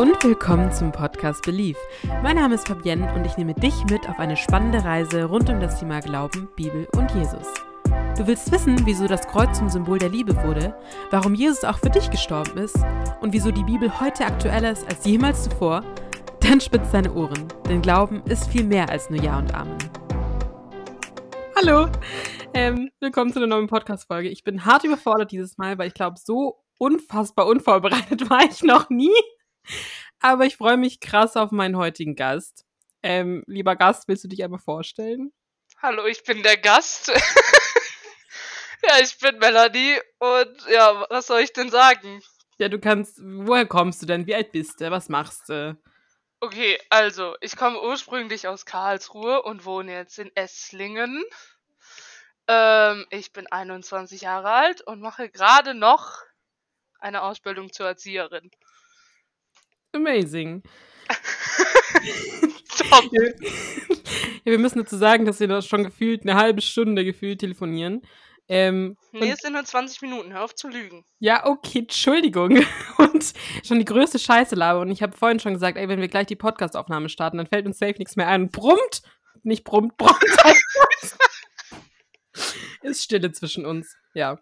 und willkommen zum Podcast Belief. Mein Name ist Fabienne und ich nehme dich mit auf eine spannende Reise rund um das Thema Glauben, Bibel und Jesus. Du willst wissen, wieso das Kreuz zum Symbol der Liebe wurde, warum Jesus auch für dich gestorben ist und wieso die Bibel heute aktueller ist als jemals zuvor? Dann spitz deine Ohren, denn Glauben ist viel mehr als nur Ja und Amen. Hallo, ähm, willkommen zu einer neuen Podcast-Folge. Ich bin hart überfordert dieses Mal, weil ich glaube, so unfassbar unvorbereitet war ich noch nie. Aber ich freue mich krass auf meinen heutigen Gast. Ähm, lieber Gast, willst du dich einmal vorstellen? Hallo, ich bin der Gast. ja, ich bin Melanie und ja, was soll ich denn sagen? Ja, du kannst, woher kommst du denn? Wie alt bist du? Was machst du? Okay, also, ich komme ursprünglich aus Karlsruhe und wohne jetzt in Esslingen. Ähm, ich bin 21 Jahre alt und mache gerade noch eine Ausbildung zur Erzieherin. Amazing. Top. Ja, wir müssen dazu sagen, dass wir da schon gefühlt eine halbe Stunde gefühlt telefonieren. Ähm, nee, es sind nur 20 Minuten, hör auf zu lügen. Ja, okay, Entschuldigung. Und schon die größte Scheiße laber. Und ich habe vorhin schon gesagt, ey, wenn wir gleich die Podcastaufnahme starten, dann fällt uns safe nichts mehr ein. brummt, nicht brummt, brummt. Ist Stille zwischen uns, ja.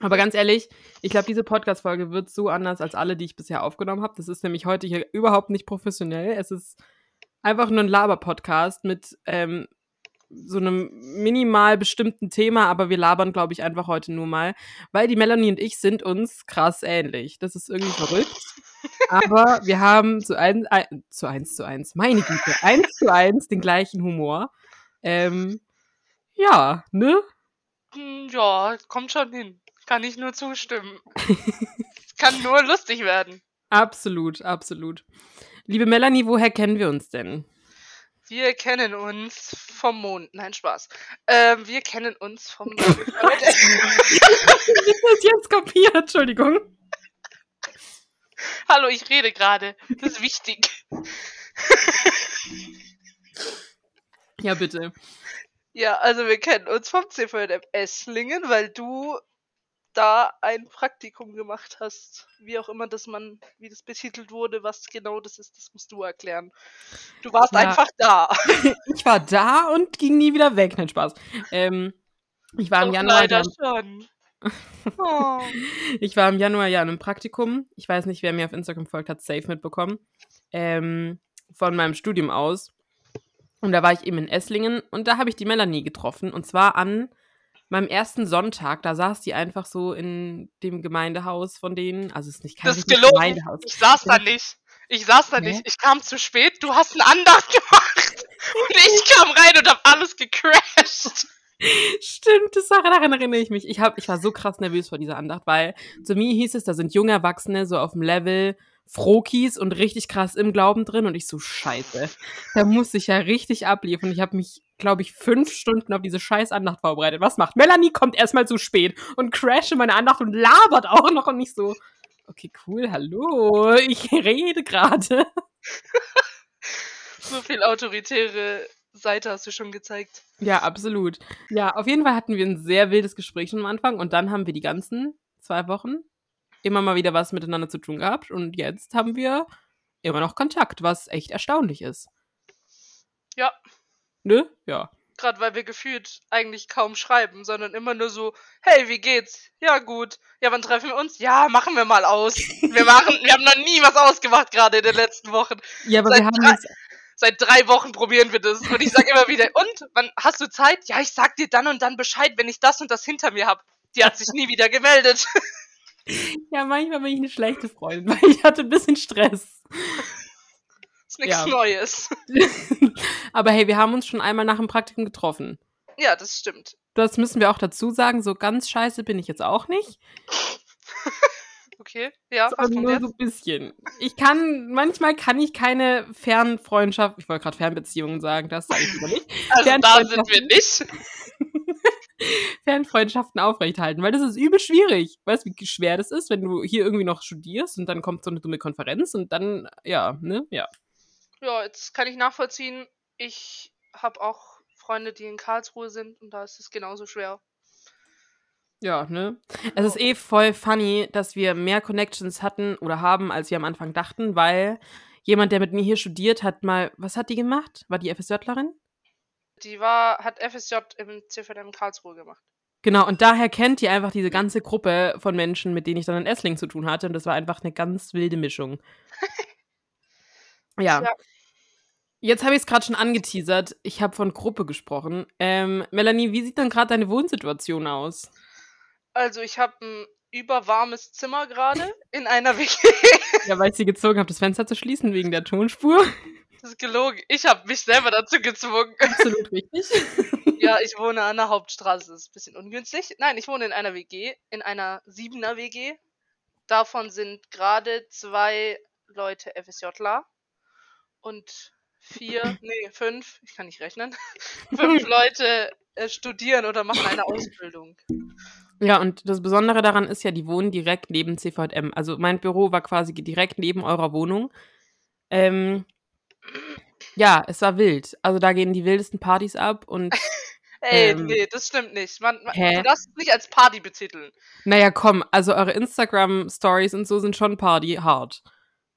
Aber ganz ehrlich, ich glaube, diese Podcast-Folge wird so anders als alle, die ich bisher aufgenommen habe. Das ist nämlich heute hier überhaupt nicht professionell. Es ist einfach nur ein Laber-Podcast mit ähm, so einem minimal bestimmten Thema, aber wir labern, glaube ich, einfach heute nur mal, weil die Melanie und ich sind uns krass ähnlich. Das ist irgendwie verrückt. aber wir haben zu, ein, ein, zu eins zu eins, meine Güte, eins zu eins den gleichen Humor. Ähm, ja, ne? Hm, ja, kommt schon hin. Kann ich nur zustimmen. Kann nur lustig werden. Absolut, absolut. Liebe Melanie, woher kennen wir uns denn? Wir kennen uns vom Mond. Nein, Spaß. Ähm, wir kennen uns vom. ich das jetzt kapiert, Entschuldigung. Hallo, ich rede gerade. Das ist wichtig. ja, bitte. Ja, also wir kennen uns vom CVM Esslingen, weil du da ein Praktikum gemacht hast, wie auch immer das man, wie das betitelt wurde, was genau das ist, das musst du erklären. Du warst ja. einfach da. ich war da und ging nie wieder weg, nein Spaß. Ähm, ich war im Januar. Leider schon. oh. Ich war im Januar ja in einem Praktikum. Ich weiß nicht, wer mir auf Instagram folgt, hat safe mitbekommen. Ähm, von meinem Studium aus. Und da war ich eben in Esslingen und da habe ich die Melanie getroffen. Und zwar an meinem ersten Sonntag, da saß die einfach so in dem Gemeindehaus von denen. Also es ist nicht kein das ist gelogen. Ich saß da nicht. Ich saß da nee. nicht. Ich kam zu spät. Du hast einen Andacht gemacht. Und ich kam rein und hab alles gecrashed. Stimmt, das Sache, daran erinnere ich mich. Ich, hab, ich war so krass nervös vor dieser Andacht, weil zu mir hieß es, da sind junge Erwachsene so auf dem Level Frokies und richtig krass im Glauben drin und ich so, scheiße. Da muss ich ja richtig abliefern. Ich habe mich, glaube ich, fünf Stunden auf diese scheiß Andacht vorbereitet. Was macht? Melanie kommt erstmal zu spät und crasht in meine Andacht und labert auch noch und nicht so, okay, cool, hallo, ich rede gerade. so viel autoritäre Seite hast du schon gezeigt. Ja, absolut. Ja, auf jeden Fall hatten wir ein sehr wildes Gespräch schon am Anfang und dann haben wir die ganzen zwei Wochen immer mal wieder was miteinander zu tun gehabt und jetzt haben wir immer noch Kontakt, was echt erstaunlich ist. Ja. Ne? Ja. Gerade weil wir gefühlt eigentlich kaum schreiben, sondern immer nur so, hey, wie geht's? Ja, gut. Ja, wann treffen wir uns? Ja, machen wir mal aus. Wir machen, wir haben noch nie was ausgemacht, gerade in den letzten Wochen. Ja, aber seit wir haben drei. Seit drei Wochen probieren wir das. Und ich sag immer wieder, und? Wann hast du Zeit? Ja, ich sag dir dann und dann Bescheid, wenn ich das und das hinter mir hab. Die hat sich nie wieder gemeldet. Ja, manchmal bin ich eine schlechte Freundin, weil ich hatte ein bisschen Stress. Ist nichts ja. Neues. Aber hey, wir haben uns schon einmal nach dem Praktikum getroffen. Ja, das stimmt. Das müssen wir auch dazu sagen. So ganz scheiße bin ich jetzt auch nicht. okay, ja. Was nur jetzt? so ein bisschen. Ich kann, manchmal kann ich keine Fernfreundschaft, ich wollte gerade Fernbeziehungen sagen, das sage ich lieber nicht. Also da sind wir nicht. Fernfreundschaften aufrechthalten, weil das ist übel schwierig. Weißt du, wie schwer das ist, wenn du hier irgendwie noch studierst und dann kommt so eine dumme Konferenz und dann, ja, ne, ja. Ja, jetzt kann ich nachvollziehen. Ich habe auch Freunde, die in Karlsruhe sind und da ist es genauso schwer. Ja, ne? Es ist eh voll funny, dass wir mehr Connections hatten oder haben, als wir am Anfang dachten, weil jemand, der mit mir hier studiert, hat mal was hat die gemacht? War die FSJlerin? Die war hat FSJ im CVJM Karlsruhe gemacht. Genau, und daher kennt ihr einfach diese ganze Gruppe von Menschen, mit denen ich dann in Essling zu tun hatte. Und das war einfach eine ganz wilde Mischung. ja. Ja. Jetzt habe ich es gerade schon angeteasert. Ich habe von Gruppe gesprochen. Ähm, Melanie, wie sieht denn gerade deine Wohnsituation aus? Also, ich habe ein überwarmes Zimmer gerade in einer WG. Ja, weil ich sie gezwungen habe, das Fenster zu schließen wegen der Tonspur. Das ist gelogen. Ich habe mich selber dazu gezwungen. Absolut richtig. Ja, ich wohne an der Hauptstraße. Das ist ein bisschen ungünstig. Nein, ich wohne in einer WG, in einer Siebener WG. Davon sind gerade zwei Leute FSJler und vier, nee, fünf, ich kann nicht rechnen, fünf Leute äh, studieren oder machen eine Ausbildung. Ja, und das Besondere daran ist ja, die wohnen direkt neben CVM. Also mein Büro war quasi direkt neben eurer Wohnung. Ähm, ja, es war wild. Also da gehen die wildesten Partys ab und Ey, Ähm, nee, das stimmt nicht. Man, man, hä? du darfst es nicht als Party betiteln. naja, komm, also eure Instagram-Stories und so sind schon Party hart.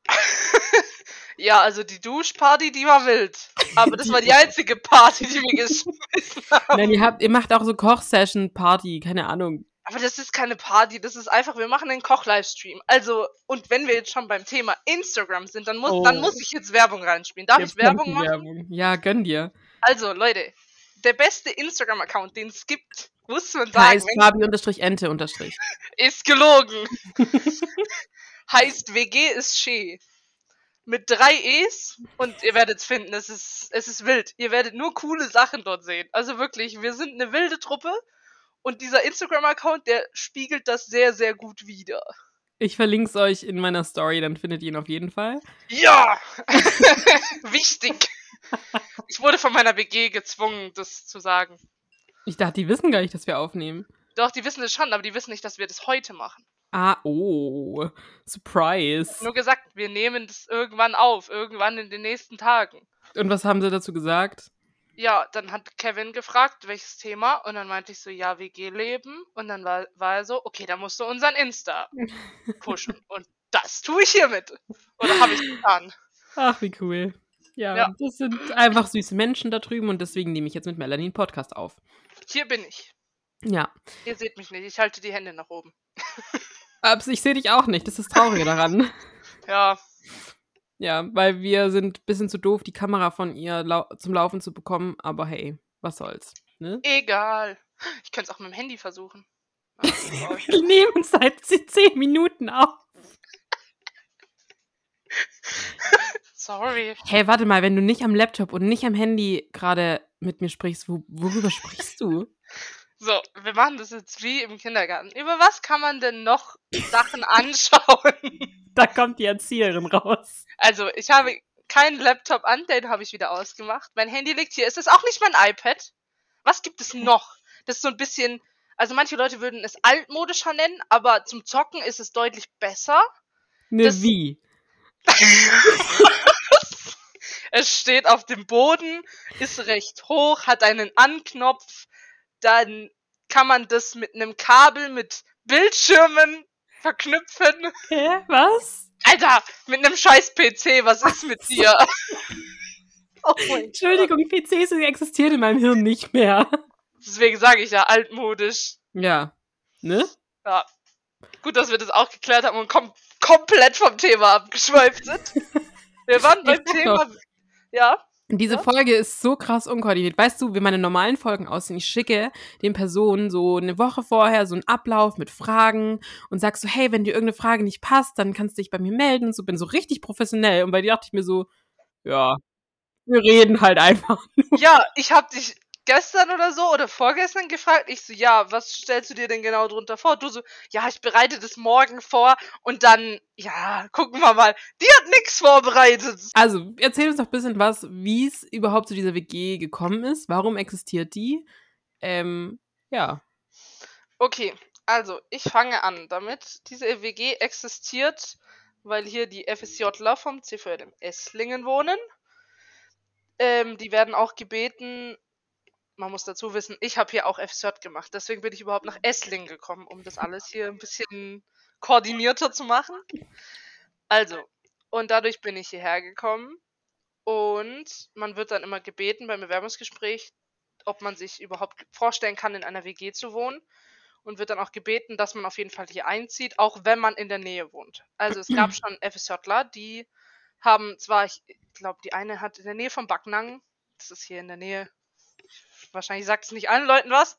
Ja, also die Duschparty, die war wild. Aber das war die einzige Party, die wir geschmissen haben. Nein, ihr habt, ihr macht auch so Koch-Session-Party, keine Ahnung. Aber das ist keine Party, das ist einfach, wir machen einen Koch-Livestream. Also, und wenn wir jetzt schon beim Thema Instagram sind, dann muss, dann Oh. muss ich jetzt Werbung reinspielen. Darf Jetzt ich Werbung machen? Werbung. Ja, gönn dir. Also, Leute, der beste Instagram-Account, den es gibt, muss man sagen, Heißt Fabi-Ente unterstrich. ist gelogen. heißt WG ist She. Mit drei E's und ihr werdet es finden, es ist, es ist wild. Ihr werdet nur coole Sachen dort sehen. Also wirklich, wir sind eine wilde Truppe und dieser Instagram-Account, der spiegelt das sehr, sehr gut wider. Ich verlinke es euch in meiner Story, dann findet ihr ihn auf jeden Fall. Ja! Wichtig! Ich wurde von meiner WG gezwungen, das zu sagen. Ich dachte, die wissen gar nicht, dass wir aufnehmen. Doch, die wissen es schon, aber die wissen nicht, dass wir das heute machen. Ah, oh. Surprise. Nur gesagt, wir nehmen das irgendwann auf, irgendwann in den nächsten Tagen. Und was haben sie dazu gesagt? Ja, dann hat Kevin gefragt, welches Thema, und dann meinte ich so, ja, WG-Leben. Und dann war, war er so, okay, dann musst du unseren Insta pushen. und das tue ich hiermit. Oder habe ich getan. Ach, wie cool. Ja, Ja. das sind einfach süße Menschen da drüben und deswegen nehme ich jetzt mit Melanie einen Podcast auf. Hier bin ich. Ja. Ihr seht mich nicht, ich halte die Hände nach oben. Aber ich sehe dich auch nicht, das ist das Traurige daran. Ja, Ja, weil wir sind ein bisschen zu doof, die Kamera von ihr lau zum Laufen zu bekommen, aber hey, was soll's. Ne? egal. Ich könnte es auch mit dem Handy versuchen. Wir nehmen seit ze- zehn Minuten auf. Sorry. Hey, warte mal, wenn du nicht am Laptop und nicht am Handy gerade mit mir sprichst, wo, worüber sprichst du? So, wir machen das jetzt wie im Kindergarten. Über was kann man denn noch Sachen anschauen? Da kommt die Erzieherin raus. Also, ich habe keinen Laptop an, den habe ich wieder ausgemacht. Mein Handy liegt hier. Ist das auch nicht mein iPad? Was gibt es noch? Das ist so ein bisschen. Also, manche Leute würden es altmodischer nennen, aber zum Zocken ist es deutlich besser. Ne, Das- wie? Es steht auf dem Boden, ist recht hoch, hat einen Anknopf. Dann kann man das mit einem Kabel mit Bildschirmen verknüpfen. Hä? Was? Alter, mit einem scheiß PC, was ist mit dir? oh mein Entschuldigung, PCs existieren in meinem Hirn nicht mehr. Deswegen sage ich ja altmodisch. Ja. Ne? Ja. Gut, dass wir das auch geklärt haben und kom komplett vom Thema abgeschweift sind. Wir waren beim Thema. Ja. Diese Ja? Folge ist so krass unkoordiniert. Weißt du, wie meine normalen Folgen aussehen? Ich schicke den Personen so eine Woche vorher so einen Ablauf mit Fragen und sag so, hey, wenn dir irgendeine Frage nicht passt, dann kannst du dich bei mir melden und so. Bin so richtig professionell. Und bei dir dachte ich mir so, ja, wir reden halt einfach. Ja, ich habe dich gestern oder so oder vorgestern gefragt. Ich so, ja, was stellst du dir denn genau drunter vor? Du so, ja, ich bereite das morgen vor und dann, ja, gucken wir mal. Die hat nix vorbereitet. Also, erzähl uns doch ein bisschen was, wie es überhaupt zu dieser WG gekommen ist. Warum existiert die? Ähm, ja. Okay, also ich fange an damit. Diese WG existiert, weil hier die FSJler vom CVM Esslingen wohnen. Ähm, die werden auch gebeten, man muss dazu wissen, ich habe hier auch FSJ gemacht. Deswegen bin ich überhaupt nach Esslingen gekommen, um das alles hier ein bisschen koordinierter zu machen. Also, und dadurch bin ich hierher gekommen. Und man wird dann immer gebeten beim Bewerbungsgespräch, ob man sich überhaupt vorstellen kann, in einer WG zu wohnen. Und wird dann auch gebeten, dass man auf jeden Fall hier einzieht, auch wenn man in der Nähe wohnt. Also es gab schon FSJler, die haben zwar, ich glaube, die eine hat in der Nähe von Backnang, das ist hier in der Nähe, wahrscheinlich sagt es nicht allen Leuten was.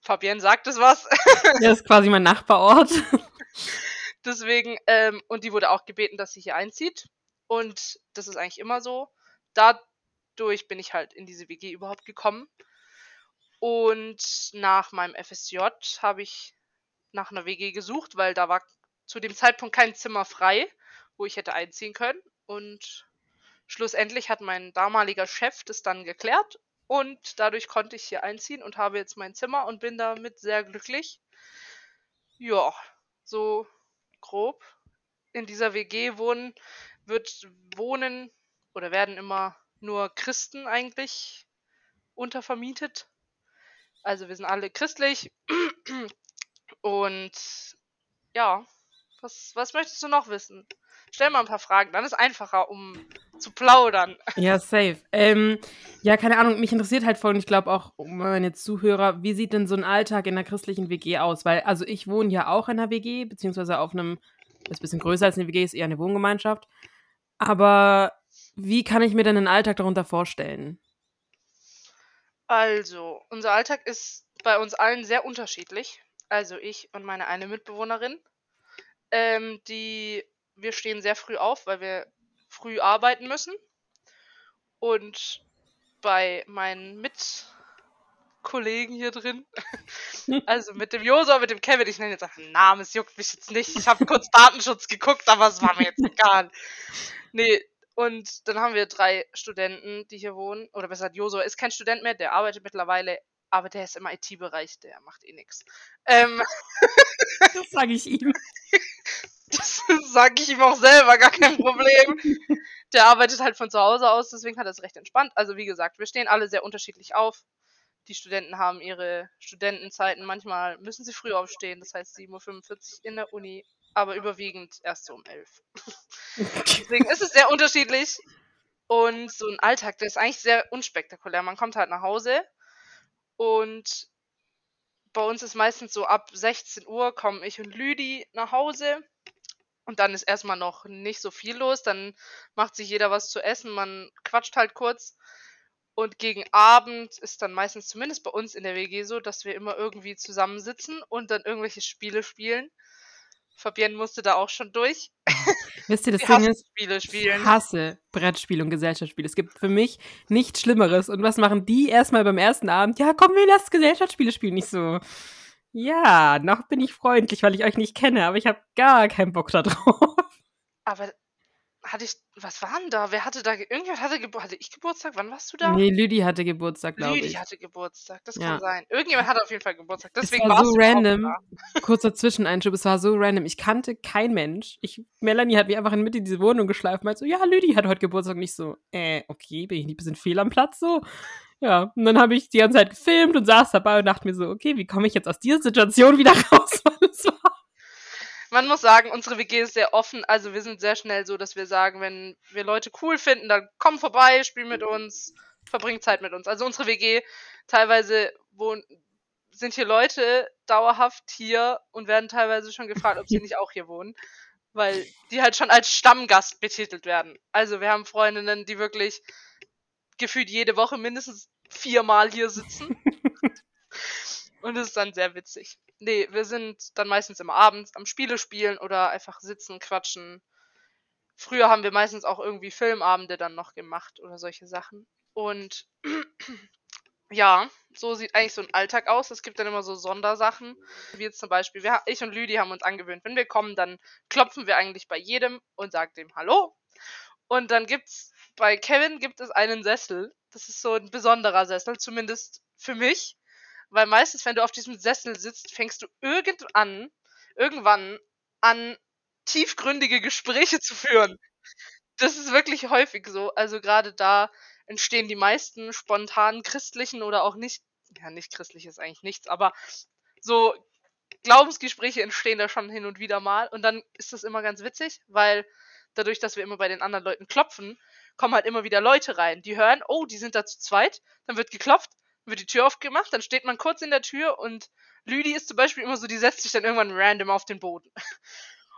Fabienne sagt es was. Das ist quasi mein Nachbarort. Deswegen, ähm, und die wurde auch gebeten, dass sie hier einzieht. Und das ist eigentlich immer so. Dadurch bin ich halt in diese WG überhaupt gekommen. Und nach meinem FSJ habe ich nach einer WG gesucht, weil da war zu dem Zeitpunkt kein Zimmer frei, wo ich hätte einziehen können. Und schlussendlich hat mein damaliger Chef das dann geklärt und dadurch konnte ich hier einziehen und habe jetzt mein Zimmer und bin damit sehr glücklich. Ja, so grob. In dieser WG wohnen wird wohnen oder werden immer nur Christen eigentlich untervermietet. Also wir sind alle christlich. Und ja, was, was möchtest du noch wissen? Stell mal ein paar Fragen, dann ist es einfacher, um zu plaudern. Ja, safe. Ähm, ja, keine Ahnung, mich interessiert halt voll und ich glaube auch meine Zuhörer, wie sieht denn so ein Alltag in einer christlichen WG aus? Weil, also ich wohne ja auch in einer WG, beziehungsweise auf einem, ist ein bisschen größer als eine WG, ist eher eine Wohngemeinschaft. Aber wie kann ich mir denn einen Alltag darunter vorstellen? Also, unser Alltag ist bei uns allen sehr unterschiedlich. Also ich und meine eine Mitbewohnerin. Ähm, die wir stehen sehr früh auf, weil wir früh arbeiten müssen. Und bei meinen Mitkollegen hier drin, also mit dem Josa, mit dem Kevin, ich nenne jetzt einfach einen Namen, es juckt mich jetzt nicht. Ich habe kurz Datenschutz geguckt, aber es war mir jetzt egal. Nee, und dann haben wir drei Studenten, die hier wohnen. Oder besser gesagt, Joso ist kein Student mehr, der arbeitet mittlerweile, aber der ist im IT-Bereich, der macht eh nichts. Ähm, das sage ich ihm. Das sage ich ihm auch selber, gar kein Problem. Der arbeitet halt von zu Hause aus, deswegen hat er es recht entspannt. Also wie gesagt, wir stehen alle sehr unterschiedlich auf. Die Studenten haben ihre Studentenzeiten. Manchmal müssen sie früh aufstehen, das heißt 7.45 Uhr in der Uni, aber überwiegend erst so um 11 Deswegen ist es sehr unterschiedlich. Und so ein Alltag, der ist eigentlich sehr unspektakulär. Man kommt halt nach Hause und bei uns ist meistens so ab 16 Uhr kommen ich und Lüdi nach Hause. Und dann ist erstmal noch nicht so viel los. Dann macht sich jeder was zu essen. Man quatscht halt kurz. Und gegen Abend ist dann meistens, zumindest bei uns in der WG so, dass wir immer irgendwie zusammensitzen und dann irgendwelche Spiele spielen. Fabienne musste da auch schon durch. Wisst ihr, das Ding ist, Spiele spielen. ich hasse Brettspiele und Gesellschaftsspiele. Es gibt für mich nichts Schlimmeres. Und was machen die erstmal beim ersten Abend? Ja, komm, wir lassen Gesellschaftsspiele spielen. Nicht so, ja, noch bin ich freundlich, weil ich euch nicht kenne, aber ich habe gar keinen Bock da drauf. Aber hatte ich, was war denn da? Wer hatte da, irgendjemand hatte Geburtstag, hatte ich Geburtstag? Wann warst du da? Nee, Lüdi hatte Geburtstag, glaube ich. Lüdi hatte Geburtstag, das kann sein. Irgendjemand hatte auf jeden Fall Geburtstag, deswegen es war so random. Kurzer Zwischeneinschub, es war so random. Ich kannte kein Mensch. Ich, Melanie hat mich einfach in Mitte diese Wohnung geschleift und meinte so, ja, Lüdi hat heute Geburtstag. Und ich so, äh, okay, bin ich nicht ein bisschen fehl am Platz so? Ja, und dann habe ich die ganze Zeit gefilmt und saß dabei und dachte mir so, okay, wie komme ich jetzt aus dieser Situation wieder raus? Man muss sagen, unsere WG ist sehr offen, also wir sind sehr schnell so, dass wir sagen, wenn wir Leute cool finden, dann komm vorbei, spiel mit uns, verbring Zeit mit uns. Also unsere WG, teilweise wohnen, sind hier Leute dauerhaft hier und werden teilweise schon gefragt, ob sie nicht auch hier wohnen. Weil die halt schon als Stammgast betitelt werden. Also wir haben Freundinnen, die wirklich gefühlt jede Woche mindestens viermal hier sitzen. Und es ist dann sehr witzig. Nee, wir sind dann meistens immer abends am Spiele spielen oder einfach sitzen, quatschen. Früher haben wir meistens auch irgendwie Filmabende dann noch gemacht oder solche Sachen. Und ja, so sieht eigentlich so ein Alltag aus. Es gibt dann immer so Sondersachen. Wie jetzt zum Beispiel, wir, ich und Lüdi haben uns angewöhnt, wenn wir kommen, dann klopfen wir eigentlich bei jedem und sagen dem Hallo. Und dann gibt's bei Kevin gibt es einen Sessel. Das ist so ein besonderer Sessel, zumindest für mich. Weil meistens, wenn du auf diesem Sessel sitzt, fängst du irgendwann, irgendwann an, tiefgründige Gespräche zu führen. Das ist wirklich häufig so. Also gerade da, entstehen die meisten spontanen christlichen oder auch nicht, ja, nicht christlich ist eigentlich nichts, aber so Glaubensgespräche entstehen da schon hin und wieder mal. Und dann ist das immer ganz witzig, weil dadurch, dass wir immer bei den anderen Leuten klopfen, kommen halt immer wieder Leute rein, die hören, oh, die sind da zu zweit, dann wird geklopft, wird die Tür aufgemacht, dann steht man kurz in der Tür und Lüdi ist zum Beispiel immer so, die setzt sich dann irgendwann random auf den Boden.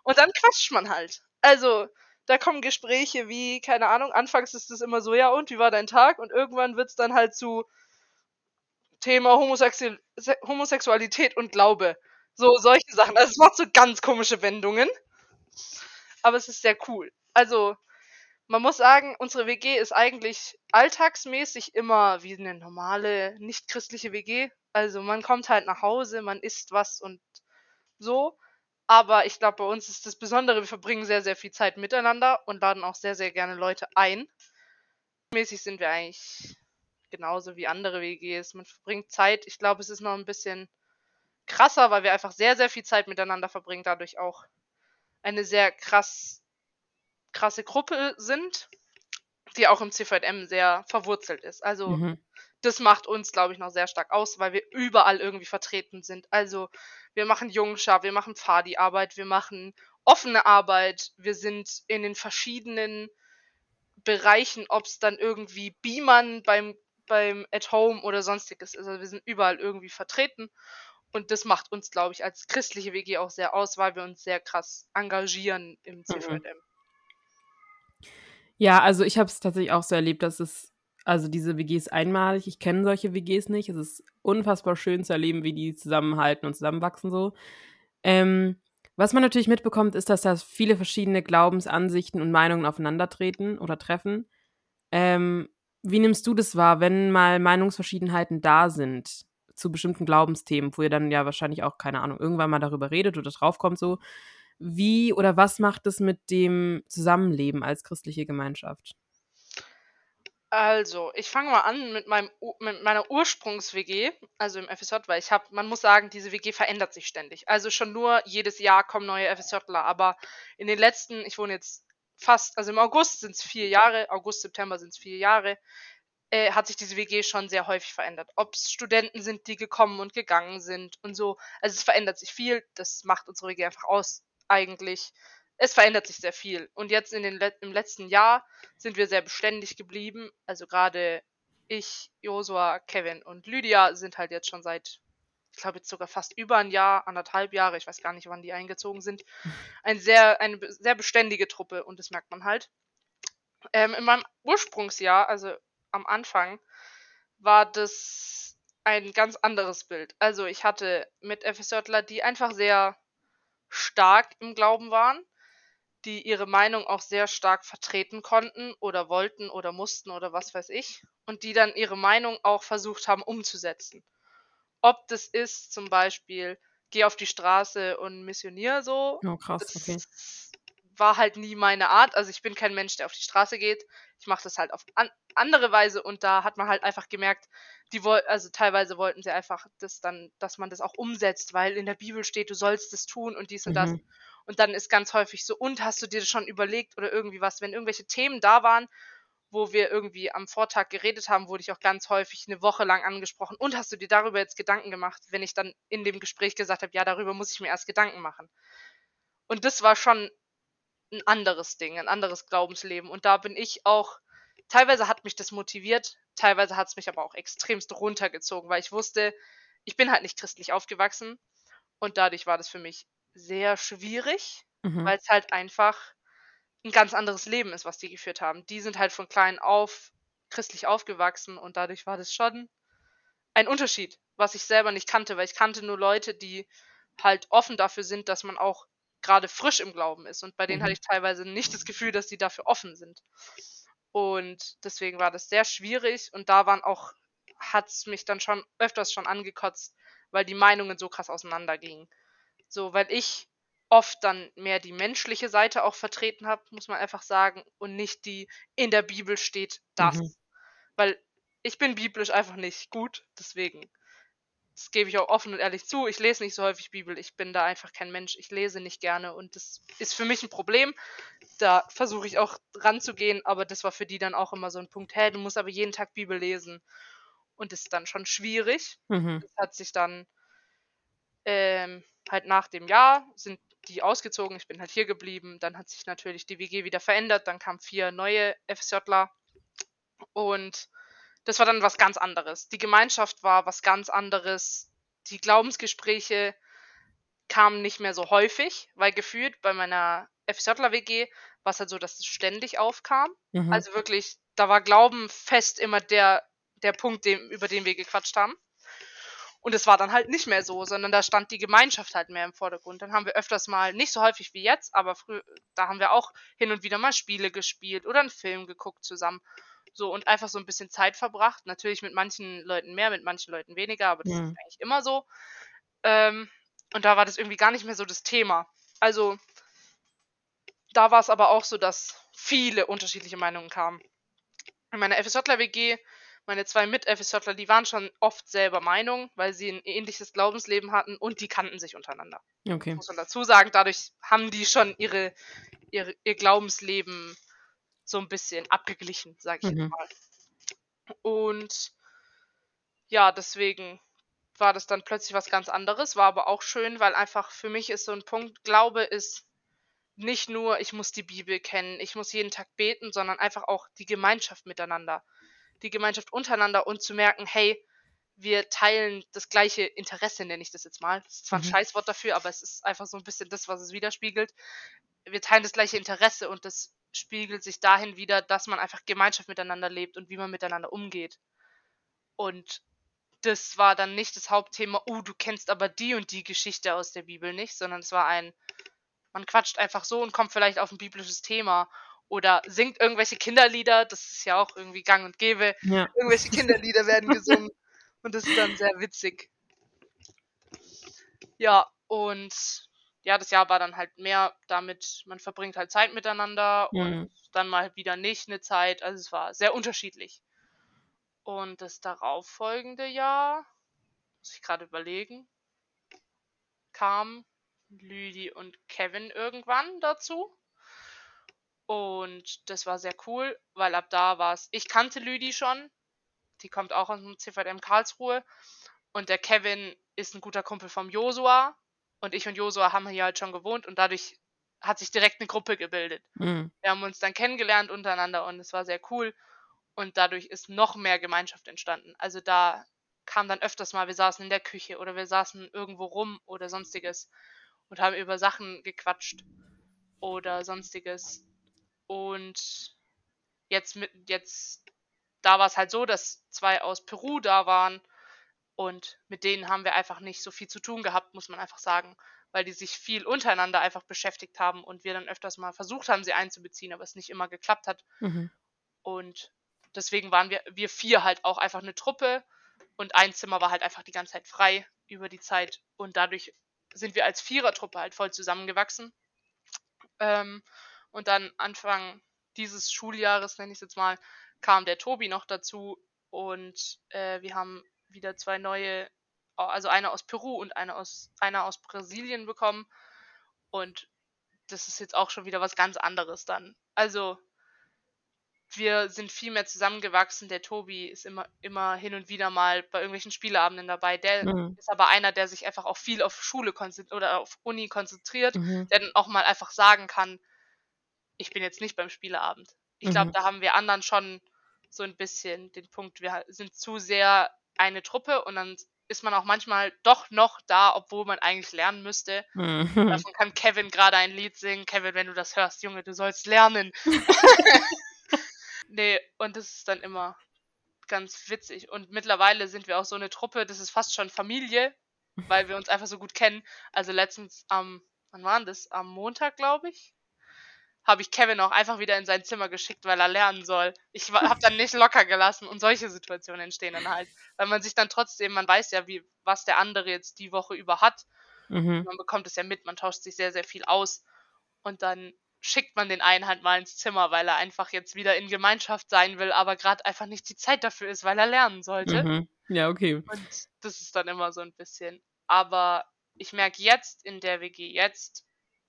Und dann quatscht man halt. Also, da kommen Gespräche wie, keine Ahnung, anfangs ist es immer so, ja und, wie war dein Tag? Und irgendwann wird es dann halt zu Thema Homosexu Homosexualität und Glaube. So, solche Sachen. Also es macht so ganz komische Wendungen. Aber es ist sehr cool. Also, man muss sagen, unsere WG ist eigentlich alltagsmäßig immer wie eine normale, nicht christliche WG. Also man kommt halt nach Hause, man isst was und so. Aber ich glaube, bei uns ist das Besondere, wir verbringen sehr, sehr viel Zeit miteinander und laden auch sehr, sehr gerne Leute ein. Mäßig sind wir eigentlich genauso wie andere WGs. Man verbringt Zeit. Ich glaube, es ist noch ein bisschen krasser, weil wir einfach sehr, sehr viel Zeit miteinander verbringen, dadurch auch eine sehr krass, krasse Gruppe sind, die auch im CVM sehr verwurzelt ist. Also mhm. das macht uns, glaube ich, noch sehr stark aus, weil wir überall irgendwie vertreten sind. Also wir machen Jungschar, wir machen Fadi-Arbeit, wir machen offene Arbeit, wir sind in den verschiedenen Bereichen, ob es dann irgendwie Beamern beim, beim At Home oder sonstiges ist. Also wir sind überall irgendwie vertreten und das macht uns, glaube ich, als christliche WG auch sehr aus, weil wir uns sehr krass engagieren im CVM. Mhm. Ja, also ich habe es tatsächlich auch so erlebt, dass es, also diese WG ist einmalig. Ich kenne solche WGs nicht. Es ist unfassbar schön zu erleben, wie die zusammenhalten und zusammenwachsen so. Ähm, was man natürlich mitbekommt, ist, dass da viele verschiedene Glaubensansichten und Meinungen aufeinandertreten oder treffen. Ähm, wie nimmst du das wahr, wenn mal Meinungsverschiedenheiten da sind? zu bestimmten Glaubensthemen, wo ihr dann ja wahrscheinlich auch, keine Ahnung, irgendwann mal darüber redet oder draufkommt so. Wie oder was macht es mit dem Zusammenleben als christliche Gemeinschaft? Also, ich fange mal an mit, meinem, mit meiner Ursprungs-WG, also im FSJ, weil ich habe, man muss sagen, diese WG verändert sich ständig. Also schon nur jedes Jahr kommen neue FSJler, aber in den letzten, ich wohne jetzt fast, also im August sind es vier Jahre, August, September sind es vier Jahre äh, hat sich diese WG schon sehr häufig verändert. Ob es Studenten sind, die gekommen und gegangen sind und so. Also es verändert sich viel. Das macht unsere WG einfach aus, eigentlich. Es verändert sich sehr viel. Und jetzt in den, im letzten Jahr sind wir sehr beständig geblieben. Also gerade ich, Josua, Kevin und Lydia sind halt jetzt schon seit, ich glaube jetzt sogar fast über ein Jahr, anderthalb Jahre, ich weiß gar nicht, wann die eingezogen sind, ein sehr, eine sehr beständige Truppe und das merkt man halt. Ähm, in meinem Ursprungsjahr, also am Anfang war das ein ganz anderes Bild. Also ich hatte mit FSJler, die einfach sehr stark im Glauben waren, die ihre Meinung auch sehr stark vertreten konnten oder wollten oder mussten oder was weiß ich und die dann ihre Meinung auch versucht haben umzusetzen. Ob das ist zum Beispiel, geh auf die Straße und missionier so. Oh, krass, okay war halt nie meine Art. Also ich bin kein Mensch, der auf die Straße geht. Ich mache das halt auf an andere Weise und da hat man halt einfach gemerkt, die wollten, also teilweise wollten sie einfach das dann, dass man das auch umsetzt, weil in der Bibel steht, du sollst es tun und dies und das. Mhm. Und dann ist ganz häufig so, und hast du dir das schon überlegt oder irgendwie was, wenn irgendwelche Themen da waren, wo wir irgendwie am Vortag geredet haben, wurde ich auch ganz häufig eine Woche lang angesprochen. Und hast du dir darüber jetzt Gedanken gemacht, wenn ich dann in dem Gespräch gesagt habe, ja, darüber muss ich mir erst Gedanken machen. Und das war schon ein anderes Ding, ein anderes Glaubensleben. Und da bin ich auch, teilweise hat mich das motiviert, teilweise hat es mich aber auch extremst runtergezogen, weil ich wusste, ich bin halt nicht christlich aufgewachsen und dadurch war das für mich sehr schwierig, mhm. weil es halt einfach ein ganz anderes Leben ist, was die geführt haben. Die sind halt von klein auf christlich aufgewachsen und dadurch war das schon ein Unterschied, was ich selber nicht kannte, weil ich kannte nur Leute, die halt offen dafür sind, dass man auch gerade frisch im Glauben ist. Und bei denen mhm. hatte ich teilweise nicht das Gefühl, dass die dafür offen sind. Und deswegen war das sehr schwierig und da waren auch, hat es mich dann schon öfters schon angekotzt, weil die Meinungen so krass auseinandergingen. So, weil ich oft dann mehr die menschliche Seite auch vertreten habe, muss man einfach sagen, und nicht die in der Bibel steht das. Mhm. Weil ich bin biblisch einfach nicht gut, deswegen das gebe ich auch offen und ehrlich zu, ich lese nicht so häufig Bibel. Ich bin da einfach kein Mensch. Ich lese nicht gerne und das ist für mich ein Problem. Da versuche ich auch ranzugehen, aber das war für die dann auch immer so ein Punkt, hey, du musst aber jeden Tag Bibel lesen. Und das ist dann schon schwierig. Mhm. Das hat sich dann ähm, halt nach dem Jahr sind die ausgezogen, ich bin halt hier geblieben. Dann hat sich natürlich die WG wieder verändert, dann kamen vier neue FSJler und das war dann was ganz anderes. Die Gemeinschaft war was ganz anderes. Die Glaubensgespräche kamen nicht mehr so häufig, weil gefühlt bei meiner FSJler-WG war es halt so, dass es ständig aufkam. Mhm. Also wirklich, da war Glauben fest immer der, der Punkt, dem, über den wir gequatscht haben. Und es war dann halt nicht mehr so, sondern da stand die Gemeinschaft halt mehr im Vordergrund. Dann haben wir öfters mal, nicht so häufig wie jetzt, aber früher, da haben wir auch hin und wieder mal Spiele gespielt oder einen Film geguckt zusammen. So und einfach so ein bisschen Zeit verbracht. Natürlich mit manchen Leuten mehr, mit manchen Leuten weniger, aber das Mhm. ist eigentlich immer so. Ähm, und da war das irgendwie gar nicht mehr so das Thema. Also da war es aber auch so, dass viele unterschiedliche Meinungen kamen. In meiner FSJler-WG, meine zwei Mit-FSJler, die waren schon oft selber Meinung, weil sie ein ähnliches Glaubensleben hatten und die kannten sich untereinander. Okay. Muss man dazu sagen, dadurch haben die schon ihre, ihre, ihr Glaubensleben so ein bisschen abgeglichen, sag ich Mhm. jetzt mal. Und ja, deswegen war das dann plötzlich was ganz anderes, war aber auch schön, weil einfach für mich ist so ein Punkt, Glaube ist nicht nur, ich muss die Bibel kennen, ich muss jeden Tag beten, sondern einfach auch die Gemeinschaft miteinander. Die Gemeinschaft untereinander und zu merken, hey, wir teilen das gleiche Interesse, nenne ich das jetzt mal. Das ist zwar ein Mhm. Scheißwort dafür, aber es ist einfach so ein bisschen das, was es widerspiegelt. Wir teilen das gleiche Interesse und das spiegelt sich dahin wieder, dass man einfach Gemeinschaft miteinander lebt und wie man miteinander umgeht. Und das war dann nicht das Hauptthema, oh, du kennst aber die und die Geschichte aus der Bibel nicht, sondern es war ein, man quatscht einfach so und kommt vielleicht auf ein biblisches Thema oder singt irgendwelche Kinderlieder, das ist ja auch irgendwie gang und gäbe. Ja. Irgendwelche Kinderlieder werden gesungen und das ist dann sehr witzig. Ja, und ja, das Jahr war dann halt mehr damit, man verbringt halt Zeit miteinander und Mhm. dann mal wieder nicht eine Zeit. Also es war sehr unterschiedlich. Und das darauffolgende Jahr, muss ich gerade überlegen, kam Lüdi und Kevin irgendwann dazu. Und das war sehr cool, weil ab da war es, ich kannte Lüdi schon, die kommt auch aus dem CVM Karlsruhe. Und der Kevin ist ein guter Kumpel vom Josua. Und ich und Josua haben hier halt schon gewohnt und dadurch hat sich direkt eine Gruppe gebildet. Mhm. Wir haben uns dann kennengelernt untereinander und es war sehr cool. Und dadurch ist noch mehr Gemeinschaft entstanden. Also da kam dann öfters mal, wir saßen in der Küche oder wir saßen irgendwo rum oder sonstiges und haben über Sachen gequatscht oder sonstiges. Und jetzt mit, jetzt, da war es halt so, dass zwei aus Peru da waren und mit denen haben wir einfach nicht so viel zu tun gehabt, muss man einfach sagen, weil die sich viel untereinander einfach beschäftigt haben und wir dann öfters mal versucht haben, sie einzubeziehen, aber es nicht immer geklappt hat. Mhm. Und deswegen waren wir, wir vier halt auch einfach eine Truppe und ein Zimmer war halt einfach die ganze Zeit frei über die Zeit und dadurch sind wir als Vierertruppe halt voll zusammengewachsen. Ähm, und dann Anfang dieses Schuljahres, nenne ich es jetzt mal, kam der Tobi noch dazu und äh, wir haben wieder zwei neue, also eine aus Peru und eine aus, einer aus Brasilien bekommen. Und das ist jetzt auch schon wieder was ganz anderes dann. Also wir sind viel mehr zusammengewachsen. Der Tobi ist immer, immer hin und wieder mal bei irgendwelchen Spieleabenden dabei. Der Mhm. ist aber einer, der sich einfach auch viel auf Schule konzentriert oder auf Uni konzentriert, Mhm. der dann auch mal einfach sagen kann, ich bin jetzt nicht beim Spieleabend. Ich glaube, Mhm. da haben wir anderen schon so ein bisschen den Punkt, wir sind zu sehr eine Truppe und dann ist man auch manchmal doch noch da, obwohl man eigentlich lernen müsste. Mhm. Davon kann Kevin gerade ein Lied singen. Kevin, wenn du das hörst, Junge, du sollst lernen. nee, und das ist dann immer ganz witzig. Und mittlerweile sind wir auch so eine Truppe, das ist fast schon Familie, weil wir uns einfach so gut kennen. Also letztens am, wann war das? Am Montag, glaube ich, habe ich Kevin auch einfach wieder in sein Zimmer geschickt, weil er lernen soll. Ich habe dann nicht locker gelassen und solche Situationen entstehen dann halt, weil man sich dann trotzdem, man weiß ja, wie was der andere jetzt die Woche über hat Mhm. man bekommt es ja mit, man tauscht sich sehr, sehr viel aus und dann schickt man den einen halt mal ins Zimmer, weil er einfach jetzt wieder in Gemeinschaft sein will, aber gerade einfach nicht die Zeit dafür ist, weil er lernen sollte. Mhm. Ja, okay. Und das ist dann immer so ein bisschen. Aber ich merke jetzt in der WG, jetzt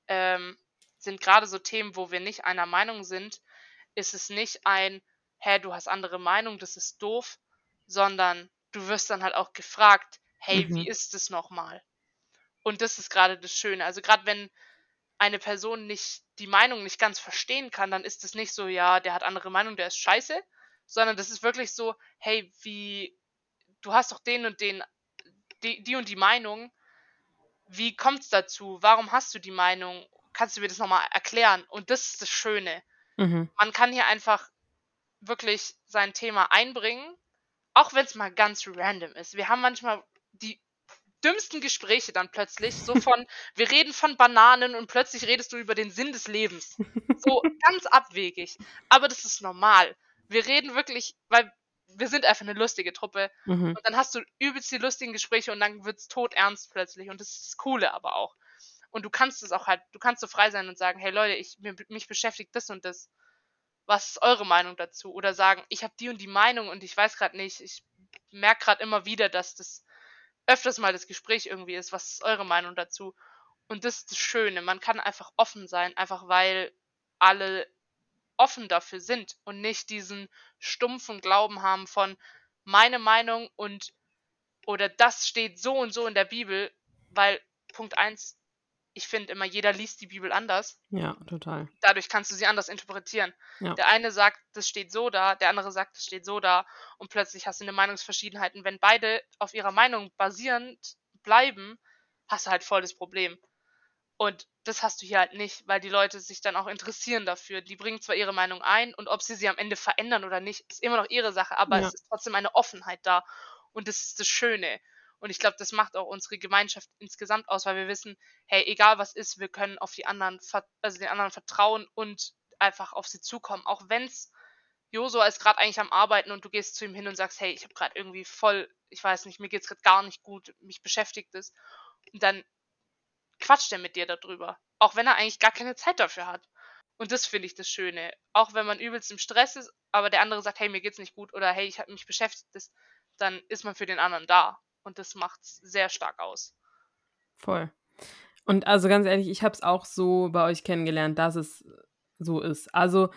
ähm, sind gerade so Themen, wo wir nicht einer Meinung sind, ist es nicht ein, hä, du hast andere Meinung, das ist doof, sondern du wirst dann halt auch gefragt, hey, Mhm. wie ist es nochmal? Und das ist gerade das Schöne. Also gerade wenn eine Person nicht die Meinung nicht ganz verstehen kann, dann ist es nicht so, ja, der hat andere Meinung, der ist scheiße, sondern das ist wirklich so, hey, wie, du hast doch den und den, die, die und die Meinung, wie kommt's dazu? Warum hast du die Meinung? Kannst du mir das nochmal erklären? Und das ist das Schöne. Mhm. Man kann hier einfach wirklich sein Thema einbringen, auch wenn es mal ganz random ist. Wir haben manchmal die dümmsten Gespräche dann plötzlich, so von, wir reden von Bananen und plötzlich redest du über den Sinn des Lebens. So ganz abwegig. Aber das ist normal. Wir reden wirklich, weil wir sind einfach eine lustige Truppe Mhm. und dann hast du übelst die lustigen Gespräche und dann wird's tot ernst plötzlich und das ist das Coole aber auch. Und du kannst es auch halt, du kannst so frei sein und sagen, hey Leute, ich, mich beschäftigt das und das. Was ist eure Meinung dazu? Oder sagen, ich habe die und die Meinung und ich weiß gerade nicht, ich merke gerade immer wieder, dass das öfters mal das Gespräch irgendwie ist. Was ist eure Meinung dazu? Und das ist das Schöne. Man kann einfach offen sein, einfach weil alle offen dafür sind und nicht diesen stumpfen Glauben haben von meine Meinung und oder das steht so und so in der Bibel, weil Punkt eins, ich finde immer, jeder liest die Bibel anders. Ja, total. Dadurch kannst du sie anders interpretieren. Ja. Der eine sagt, das steht so da, der andere sagt, das steht so da und plötzlich hast du eine Meinungsverschiedenheit. Und wenn beide auf ihrer Meinung basierend bleiben, hast du halt voll das Problem. Und das hast du hier halt nicht, weil die Leute sich dann auch interessieren dafür. Die bringen zwar ihre Meinung ein und ob sie sie am Ende verändern oder nicht, ist immer noch ihre Sache, aber Ja. es ist trotzdem eine Offenheit da. Und das ist das Schöne. Und ich glaube, das macht auch unsere Gemeinschaft insgesamt aus, weil wir wissen, hey, egal was ist, wir können auf die anderen, also den anderen vertrauen und einfach auf sie zukommen. Auch wenn's Josua ist gerade eigentlich am Arbeiten und du gehst zu ihm hin und sagst, hey, ich habe gerade irgendwie voll, ich weiß nicht, mir geht's gerade gar nicht gut, mich beschäftigt es. Und dann quatscht er mit dir darüber. Auch wenn er eigentlich gar keine Zeit dafür hat. Und das finde ich das Schöne. Auch wenn man übelst im Stress ist, aber der andere sagt, hey, mir geht's nicht gut oder hey, ich habe mich beschäftigt, dann ist man für den anderen da. Und das macht's sehr stark aus. Voll. Und also ganz ehrlich, ich habe es auch so bei euch kennengelernt, dass es so ist. Also,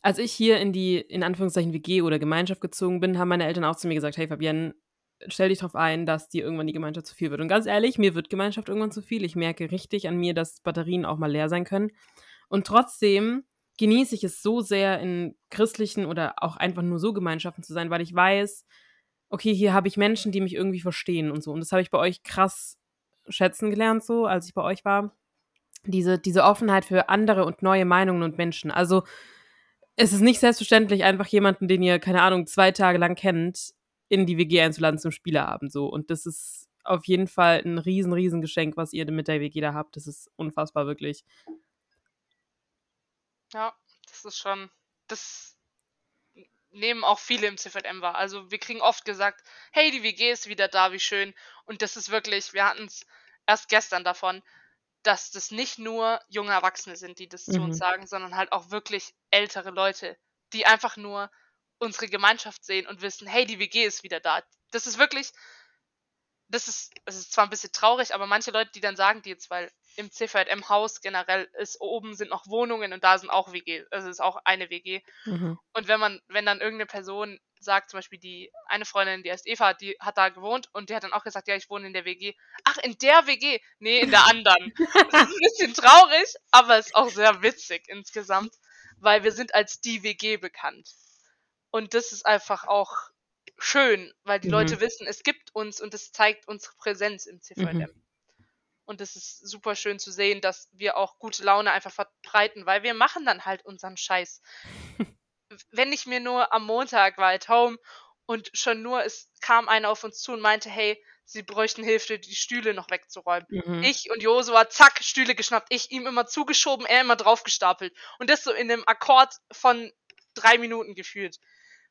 als ich hier in die, in Anführungszeichen, WG oder Gemeinschaft gezogen bin, haben meine Eltern auch zu mir gesagt, hey Fabienne, stell dich darauf ein, dass dir irgendwann die Gemeinschaft zu viel wird. Und ganz ehrlich, mir wird Gemeinschaft irgendwann zu viel. Ich merke richtig an mir, dass Batterien auch mal leer sein können. Und trotzdem genieße ich es so sehr, in christlichen oder auch einfach nur so Gemeinschaften zu sein, weil ich weiß, okay, hier habe ich Menschen, die mich irgendwie verstehen und so. Und das habe ich bei euch krass schätzen gelernt, so, als ich bei euch war. Diese, diese Offenheit für andere und neue Meinungen und Menschen. Also, es ist nicht selbstverständlich, einfach jemanden, den ihr, keine Ahnung, zwei Tage lang kennt, in die WG einzuladen zum Spieleabend, so. Und das ist auf jeden Fall ein riesen, riesen Geschenk, was ihr mit der WG da habt. Das ist unfassbar, wirklich. Ja, das ist schon, das nehmen auch viele im CVM wahr. Also wir kriegen oft gesagt, hey, die WG ist wieder da, wie schön. Und das ist wirklich, wir hatten es erst gestern davon, dass das nicht nur junge Erwachsene sind, die das zu uns Mhm. sagen, sondern halt auch wirklich ältere Leute, die einfach nur unsere Gemeinschaft sehen und wissen, hey, die WG ist wieder da. Das ist wirklich, das ist, es ist zwar ein bisschen traurig, aber manche Leute, die dann sagen, die jetzt, weil im CVM-Haus generell ist oben sind noch Wohnungen und da sind auch WG, also ist auch eine WG. Mhm. Und wenn man, wenn dann irgendeine Person sagt, zum Beispiel die eine Freundin, die heißt Eva, die hat da gewohnt und die hat dann auch gesagt, ja, ich wohne in der WG. Ach, in der WG? Nee, in der anderen. das ist ein bisschen traurig, aber ist auch sehr witzig insgesamt, weil wir sind als die WG bekannt. Und das ist einfach auch schön, weil die Mhm. Leute wissen, es gibt uns und es zeigt unsere Präsenz im CVM. Mhm. Und es ist super schön zu sehen, dass wir auch gute Laune einfach verbreiten, weil wir machen dann halt unseren Scheiß. Wenn ich mir nur am Montag war at home und schon nur es kam einer auf uns zu und meinte, hey, sie bräuchten Hilfe, die Stühle noch wegzuräumen. Mhm. Ich und Josua, zack, Stühle geschnappt, ich ihm immer zugeschoben, er immer draufgestapelt. Und das so in einem Akkord von drei Minuten gefühlt.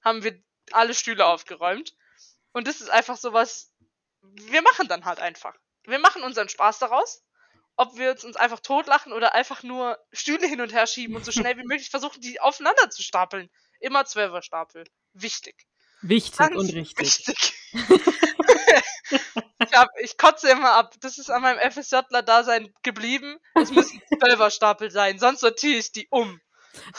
Haben wir alle Stühle aufgeräumt. Und das ist einfach sowas, wir machen dann halt einfach. Wir machen unseren Spaß daraus. ob wir uns, einfach totlachen oder einfach nur Stühle hin und her schieben und so schnell wie möglich versuchen, die aufeinander zu stapeln. Immer Zwölferstapel. Wichtig. Wichtig Ganz und richtig. Wichtig. ich, hab, ich kotze immer ab. Das ist an meinem FSJler-Dasein geblieben. Es müssen Zwölferstapel sein, sonst sortiere ich die um.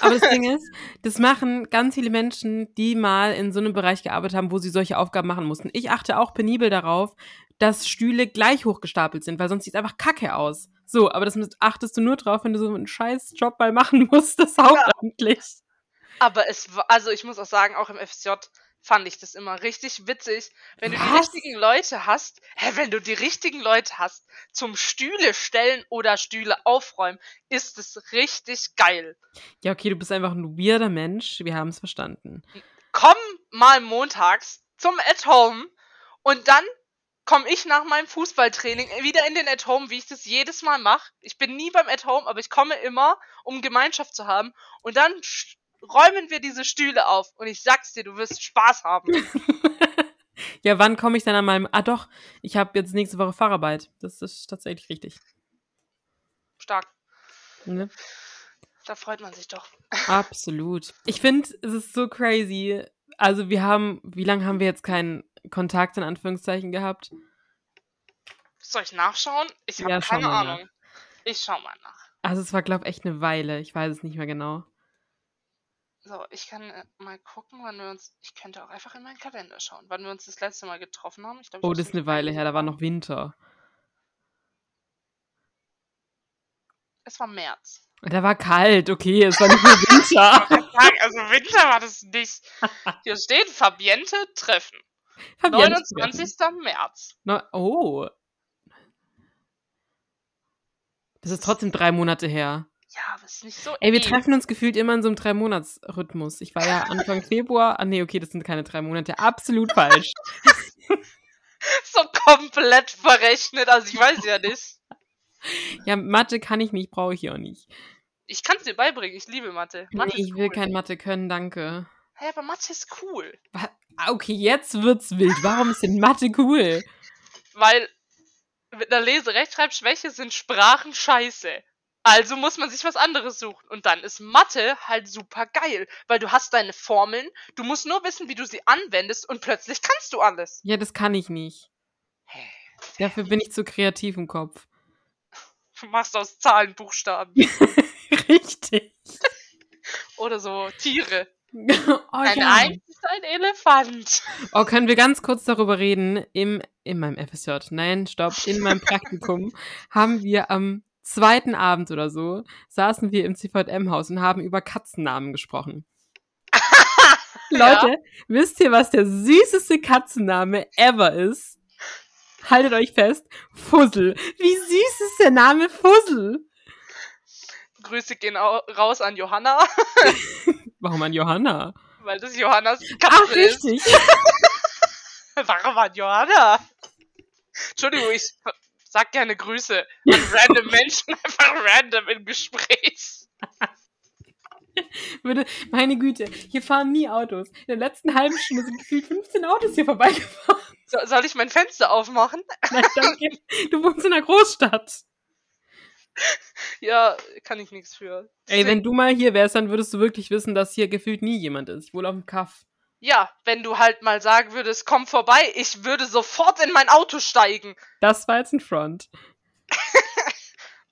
Aber das Ding ist, das machen ganz viele Menschen, die mal in so einem Bereich gearbeitet haben, wo sie solche Aufgaben machen mussten. Ich achte auch penibel darauf, dass Stühle gleich hochgestapelt sind, weil sonst sieht es einfach kacke aus. So, aber das achtest du nur drauf, wenn du so einen scheiß Job mal machen musst, das hauptamtlich. Aber es war, also ich muss auch sagen, auch im FSJ fand ich das immer richtig witzig, wenn du die Was? richtigen Leute hast, hä, wenn du die richtigen Leute hast zum Stühle stellen oder Stühle aufräumen, ist es richtig geil. Ja, okay, du bist einfach ein weirder Mensch. Wir haben es verstanden. Komm mal montags zum At Home und dann komme ich nach meinem Fußballtraining wieder in den At Home, wie ich das jedes Mal mache. Ich bin nie beim At Home, aber ich komme immer, um Gemeinschaft zu haben und dann räumen wir diese Stühle auf und ich sag's dir, du wirst Spaß haben. ja, wann komme ich dann an meinem. Ah, doch, ich habe jetzt nächste Woche Fahrarbeit. Das ist tatsächlich richtig. Stark. Ne? Da freut man sich doch. Absolut. Ich finde, es ist so crazy. Also, wir haben. Wie lange haben wir jetzt keinen Kontakt in Anführungszeichen gehabt? Soll ich nachschauen? Ich habe Ja, keine mal nach. Ahnung. Ich schau mal nach. Also, es war, glaube ich, echt eine Weile. Ich weiß es nicht mehr genau. So, ich kann äh, mal gucken, wann wir uns. Ich könnte auch einfach in meinen Kalender schauen, wann wir uns das letzte Mal getroffen haben. Ich glaub, ich Oh, das ist eine Weile her. Da war noch Winter. Es war März. Da war kalt, okay, es war nicht mehr Winter. Also Winter war das nicht. Hier steht Fabiente Treffen. Fabienne 29. März. No, oh. Das ist trotzdem drei Monate her. Ja, aber es ist nicht so. Ey, wir eng. treffen uns gefühlt immer in so einem Drei-Monats-Rhythmus. Ich war ja Anfang Februar. Ah, nee, okay, das sind keine drei Monate. Absolut falsch. so komplett verrechnet. Also ich weiß ja nicht. Ja, Mathe kann ich nicht, brauche ich hier auch nicht. Ich kann es dir beibringen. Ich liebe Mathe. Nee, Mathe ist ich will cool. kein Mathe können, danke. Hä, aber Mathe ist cool. Ah, Okay, jetzt wird's wild. Warum ist denn Mathe cool? Weil mit einer Lese-Rechtschreibschwäche sind Sprachen scheiße. Also muss man sich was anderes suchen. Und dann ist Mathe halt super geil. Weil du hast deine Formeln, du musst nur wissen, wie du sie anwendest und plötzlich kannst du alles. Ja, das kann ich nicht. Hä? Dafür bin ich zu kreativ im Kopf. Du machst aus Zahlen Buchstaben. Richtig. Oder so Tiere. Oh, Ein ja. Eins ist ein Elefant. Oh, können wir ganz kurz darüber reden? Im, in meinem FSJ, nein, stopp, in meinem Praktikum haben wir am zweiten Abend oder so, saßen wir im CVM-Haus und haben über Katzennamen gesprochen. Leute, wisst ihr, was der süßeste Katzenname ever ist? Haltet euch fest, Fussel. Wie süß ist der Name Fussel? Grüße gehen au raus an Johanna, Warum an Johanna? weil das Johannas Katze Ach, ist. richtig. Warum an Johanna? Entschuldigung, ich sag gerne Grüße an random Menschen, einfach random im Gespräch. Würde, meine Güte, hier fahren nie Autos. In der letzten halben Stunde sind gefühlt 15 Autos hier vorbeigefahren. So, soll ich mein Fenster aufmachen? Nein, danke. Du wohnst in einer Großstadt. Ja, kann ich nichts für. Ey, wenn du mal hier wärst, dann würdest du wirklich wissen, dass hier gefühlt nie jemand ist. Ich wohne auf dem Kaff. Ja, wenn du halt mal sagen würdest, komm vorbei, ich würde sofort in mein Auto steigen. Das war jetzt ein Front.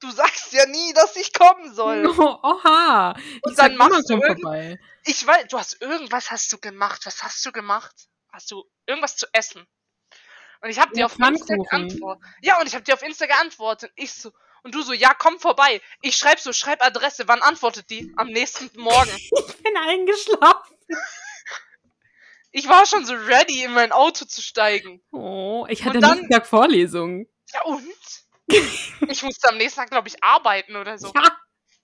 Du sagst ja nie, dass ich kommen soll. Oh, oha. Und ich dann sag immer, machst du vorbei. Ich weiß, du hast irgendwas hast du gemacht. Was hast du gemacht? Hast du irgendwas zu essen? Und ich habe dir auf Insta Pfannkuchen. geantwortet. Ja, und ich habe dir auf Insta geantwortet. Ich so und du so, ja, komm vorbei. Ich schreib so, schreib Adresse. Wann antwortet die? Am nächsten Morgen. Ich bin eingeschlafen. Ich war schon so ready, in mein Auto zu steigen. Oh, ich Und hatte dann- nächsten Tag Vorlesung. Ja und? Ich musste am nächsten Tag, glaube ich, arbeiten oder so. Ja.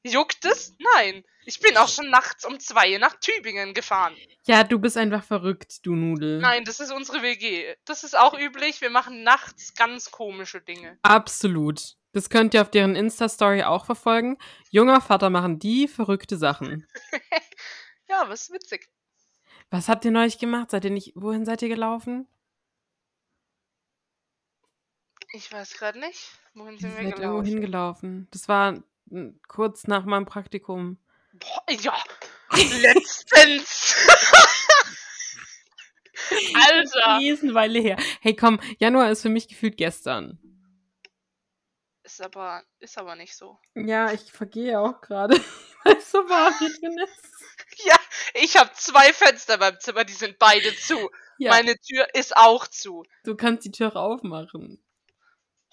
Juckt es? Nein. Ich bin auch schon nachts um zwei nach Tübingen gefahren. ja, du bist einfach verrückt, du Nudel. Nein, das ist unsere WG. Das ist auch üblich. Wir machen nachts ganz komische Dinge. Absolut. Das könnt ihr auf deren Insta-Story auch verfolgen. Junger Vater machen die verrückte Sachen. Ja, was witzig. Was habt ihr neulich gemacht? Seid ihr nicht, wohin seid ihr gelaufen? Ich weiß gerade nicht. Wohin Wir sind wir irgendwo gelaufen? hingelaufen. Das war mm, kurz nach meinem Praktikum. Boah, ja, letztens. Alter. Riesenweile her. Hey, komm, Januar ist für mich gefühlt gestern. Ist aber, ist aber nicht so. Ja, ich vergehe auch gerade, weil es so warm hier drin ist. Ja, ich habe zwei Fenster beim Zimmer, die sind beide zu. Ja, Meine Tür ist auch zu. du kannst die Tür aufmachen.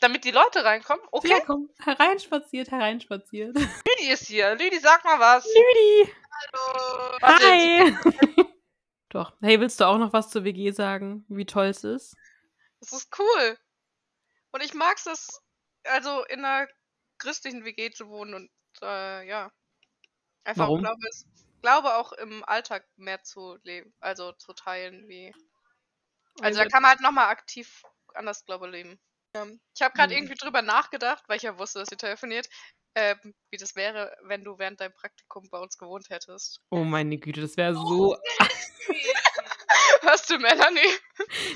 Damit die Leute reinkommen? Okay, Ja, komm, hereinspaziert, hereinspaziert. Lüdi ist hier. Lüdi, sag mal was. Lüdi! Hallo. Hi! Doch. Hey, willst du auch noch was zur WG sagen? Wie toll es ist? Das ist cool. Und ich mag es, also in einer christlichen WG zu wohnen und äh, ja. Einfach Warum? glaube es, glaube auch im Alltag mehr zu leben, also zu teilen wie. Also da kann man halt nochmal aktiv anders, glaube ich, leben. Ähm, ich habe gerade Mhm. irgendwie drüber nachgedacht, weil ich ja wusste, dass ihr telefoniert, ähm, wie das wäre, wenn du während deinem Praktikum bei uns gewohnt hättest. Oh meine Güte, das wäre so. Hörst du, Melanie?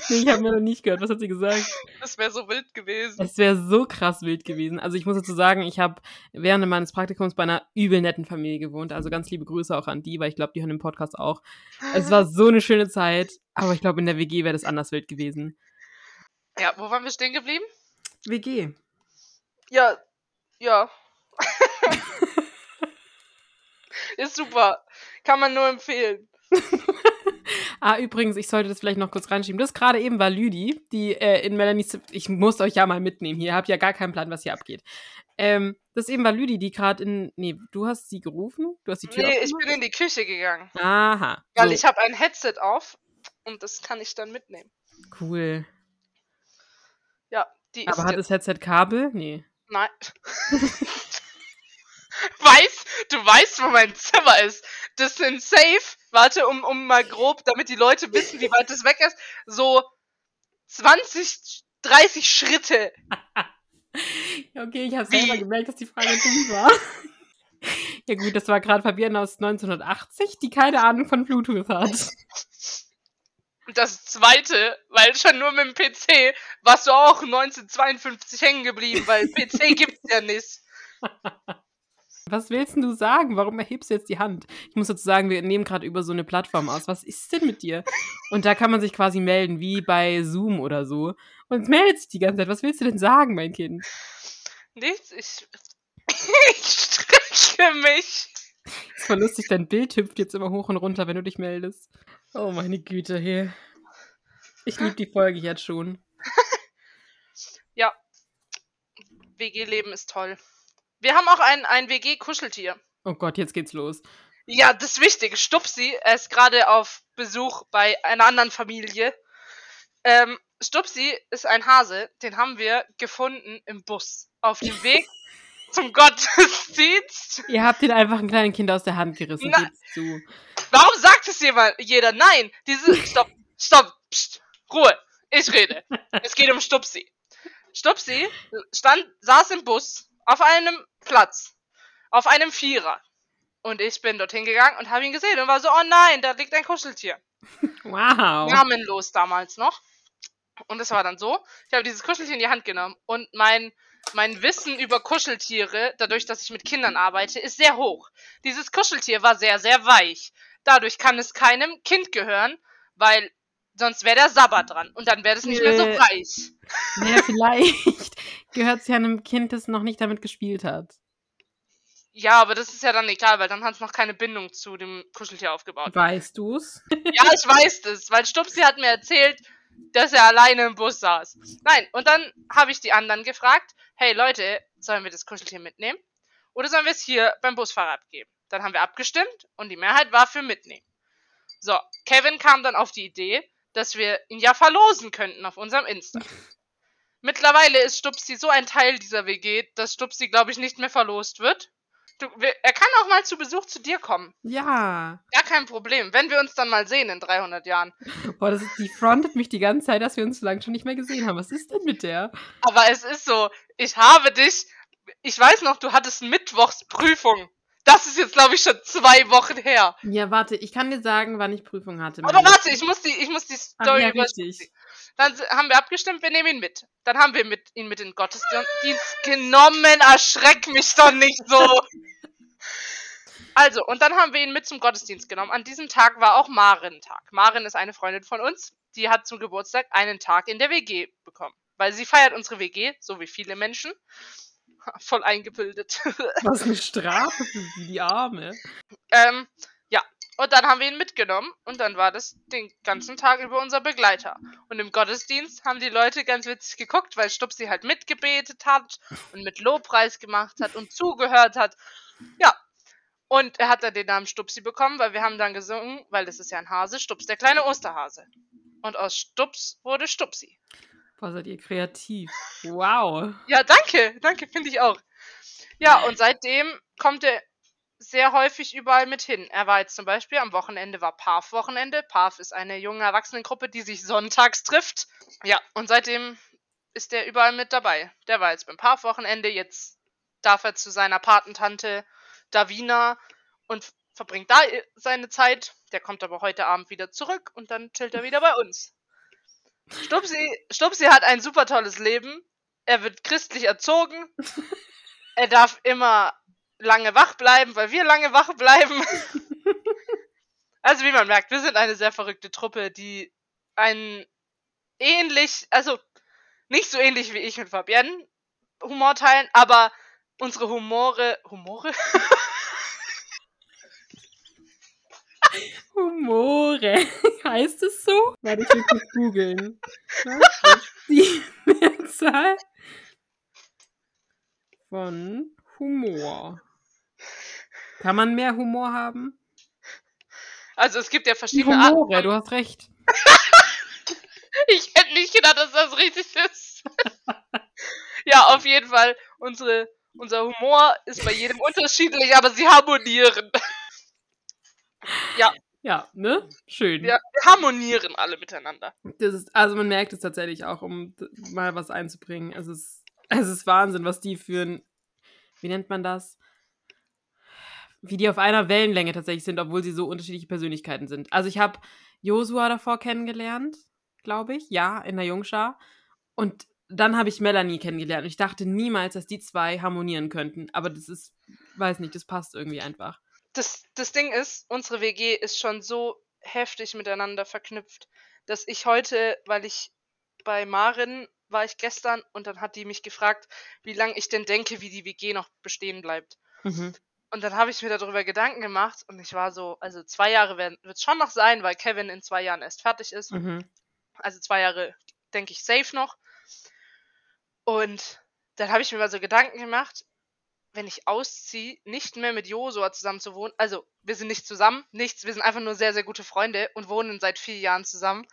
Nee, ich habe mir noch nicht gehört. Was hat sie gesagt? Das wäre so wild gewesen. Es wäre so krass wild gewesen. Also ich muss dazu sagen, ich habe während meines Praktikums bei einer übel netten Familie gewohnt. Also ganz liebe Grüße auch an die, weil ich glaube, die hören den Podcast auch. Es war so eine schöne Zeit, aber ich glaube, in der WG wäre das anders wild gewesen. Ja, wo waren wir stehen geblieben? WG. Ja, ja. Ist super. Kann man nur empfehlen. Ah, übrigens, ich sollte das vielleicht noch kurz reinschieben. Das gerade eben war Lüdi, die äh, in Melanies. Ich muss euch ja mal mitnehmen hier. Ihr habt ja gar keinen Plan, was hier abgeht. Ähm, das eben war Lüdi, die gerade in. Nee, du hast sie gerufen? Du hast die Tür Nee, ich bin in die Küche gegangen. Aha. Weil so, ich habe ein Headset auf und das kann ich dann mitnehmen. Cool. Ja, die Aber hat das Headset Kabel? Nee. Nein. Weiß, du weißt, wo mein Zimmer ist. Das sind safe, warte, um, um mal grob, damit die Leute wissen, wie weit das weg ist, so 20, 30 Schritte. Okay, ich habe selber gemerkt, dass die Frage dumm war. ja gut, das war gerade Fabienne aus 1980, die keine Ahnung von Bluetooth hat. Und das zweite, weil schon nur mit dem PC warst du auch 1952 hängen geblieben, weil PC gibt's ja nicht. Was willst du sagen? Warum erhebst du jetzt die Hand? Ich muss dazu sagen, wir nehmen gerade über so eine Plattform aus. Was ist denn mit dir? Und da kann man sich quasi melden, wie bei Zoom oder so. Und es meldet sich die ganze Zeit. Was willst du denn sagen, mein Kind? Nichts, ich, ich strecke mich. ist voll lustig, dein Bild hüpft jetzt immer hoch und runter, wenn du dich meldest. Oh, meine Güte, hey. Ich liebe die Folge jetzt schon. WG-Leben ist toll. Wir haben auch ein, ein WG-Kuscheltier. Oh Gott, jetzt geht's los. Ja, das Wichtige, Stupsi, er ist gerade auf Besuch bei einer anderen Familie. Ähm, Stupsi ist ein Hase, den haben wir gefunden im Bus. Auf dem Weg zum Gottesdienst. Ihr habt ihn einfach ein kleines Kind aus der Hand gerissen, Na- zu. Warum sagt es jemand, jeder? Nein, diese. Stopp, stopp, pst, Ruhe. Ich rede. Es geht um Stupsi. Stupsi stand, saß im Bus auf einem Platz, auf einem Vierer. Und ich bin dorthin gegangen und habe ihn gesehen und war so, oh nein, da liegt ein Kuscheltier. Wow. Namenlos damals noch. Und es war dann so, ich habe dieses Kuscheltier in die Hand genommen und mein, mein Wissen über Kuscheltiere, dadurch, dass ich mit Kindern arbeite, ist sehr hoch. Dieses Kuscheltier war sehr, sehr weich. Dadurch kann es keinem Kind gehören, weil sonst wäre der Sabber dran und dann wäre es nicht mehr so weich. Naja, vielleicht gehört es ja einem Kind, das noch nicht damit gespielt hat. Ja, aber das ist ja dann egal, weil dann hat es noch keine Bindung zu dem Kuscheltier aufgebaut. Weißt du's? Ja, ich weiß das, weil Stupsi hat mir erzählt, dass er alleine im Bus saß. Nein, und dann habe ich die anderen gefragt, hey Leute, sollen wir das Kuscheltier mitnehmen? Oder sollen wir es hier beim Busfahrer abgeben? Dann haben wir abgestimmt und die Mehrheit war für mitnehmen. So, Kevin kam dann auf die Idee, dass wir ihn ja verlosen könnten auf unserem Insta. Mittlerweile ist Stupsi so ein Teil dieser WG, dass Stupsi, glaube ich, nicht mehr verlost wird. Du, wir, er kann auch mal zu Besuch zu dir kommen. Ja. Gar kein Problem. Wenn wir uns dann mal sehen in 300 Jahren. Boah, das ist, die frontet mich die ganze Zeit, dass wir uns so lange schon nicht mehr gesehen haben. Was ist denn mit der? Aber es ist so, ich habe dich, ich weiß noch, du hattest Mittwochsprüfung. Das ist jetzt, glaube ich, schon zwei Wochen her. Ja, warte, ich kann dir sagen, wann ich Prüfung hatte. Aber warte, ich muss die, ich muss die Ach Story ja, über richtig. Dann haben wir abgestimmt, wir nehmen ihn mit. Dann haben wir mit, ihn mit in den Gottesdienst genommen. Erschreck mich doch nicht so. Also, und dann haben wir ihn mit zum Gottesdienst genommen. An diesem Tag war auch Maren-Tag. Maren ist eine Freundin von uns. Die hat zum Geburtstag einen Tag in der WG bekommen. Weil sie feiert unsere WG, so wie viele Menschen. Voll eingebildet. Was eine Strafe für sie, die Arme. Ähm, ja. Und dann haben wir ihn mitgenommen und dann war das den ganzen Tag über unser Begleiter. Und im Gottesdienst haben die Leute ganz witzig geguckt, weil Stupsi halt mitgebetet hat und mit Lobpreis gemacht hat und zugehört hat. Ja. Und er hat dann den Namen Stupsi bekommen, weil wir haben dann gesungen, weil das ist ja ein Hase, Stups, der kleine Osterhase. Und aus Stups wurde Stupsi. Boah, seid ihr kreativ. Wow. Ja, danke, danke, finde ich auch. Ja, und seitdem kommt er sehr häufig überall mit hin. Er war jetzt zum Beispiel am Wochenende war PAF-Wochenende. PAF ist eine junge Erwachsenengruppe, die sich sonntags trifft. Ja, und seitdem ist er überall mit dabei. Der war jetzt beim PAF-Wochenende, jetzt darf er zu seiner Patentante Davina und verbringt da seine Zeit. Der kommt aber heute Abend wieder zurück und dann chillt er wieder bei uns. Stupsi, Stupsi hat ein super tolles Leben. Er wird christlich erzogen. Er darf immer lange wach bleiben, weil wir lange wach bleiben. Also wie man merkt, wir sind eine sehr verrückte Truppe, die einen ähnlich, also nicht so ähnlich wie ich und Fabienne Humor teilen, aber unsere Humore, Humore? Humore. heißt es so? Warte, ich will kurz googeln. Die Mehrzahl von Humor? Kann man mehr Humor haben? Also es gibt ja verschiedene Arten. Humore, du hast recht. Ich hätte nicht gedacht, dass das richtig ist. ja, auf jeden Fall. Unsere, unser Humor ist bei jedem unterschiedlich, aber sie harmonieren. Ja, ne? Schön. Wir, wir harmonieren alle miteinander. Das ist, also man merkt es tatsächlich auch, um mal was einzubringen. Es ist, es ist Wahnsinn, was die für ein, wie nennt man das? Wie die auf einer Wellenlänge tatsächlich sind, obwohl sie so unterschiedliche Persönlichkeiten sind. Also ich habe Josua davor kennengelernt, glaube ich, ja, in der Jungschar. Und dann habe ich Melanie kennengelernt. Und ich dachte niemals, dass die zwei harmonieren könnten. Aber das ist, weiß nicht, das passt irgendwie einfach. Das, das Ding ist, unsere WG ist schon so heftig miteinander verknüpft, dass ich heute, weil ich bei Marin war ich gestern und dann hat die mich gefragt, wie lange ich denn denke, wie die WG noch bestehen bleibt. Mhm. Und dann habe ich mir darüber Gedanken gemacht und ich war so, also zwei Jahre wird es schon noch sein, weil Kevin in zwei Jahren erst fertig ist. Mhm. Also zwei Jahre, denke ich, safe noch. Und dann habe ich mir mal so Gedanken gemacht, wenn ich ausziehe, nicht mehr mit Josua zusammen zu wohnen. Also, wir sind nicht zusammen, nichts, wir sind einfach nur sehr, sehr gute Freunde und wohnen seit vier Jahren zusammen.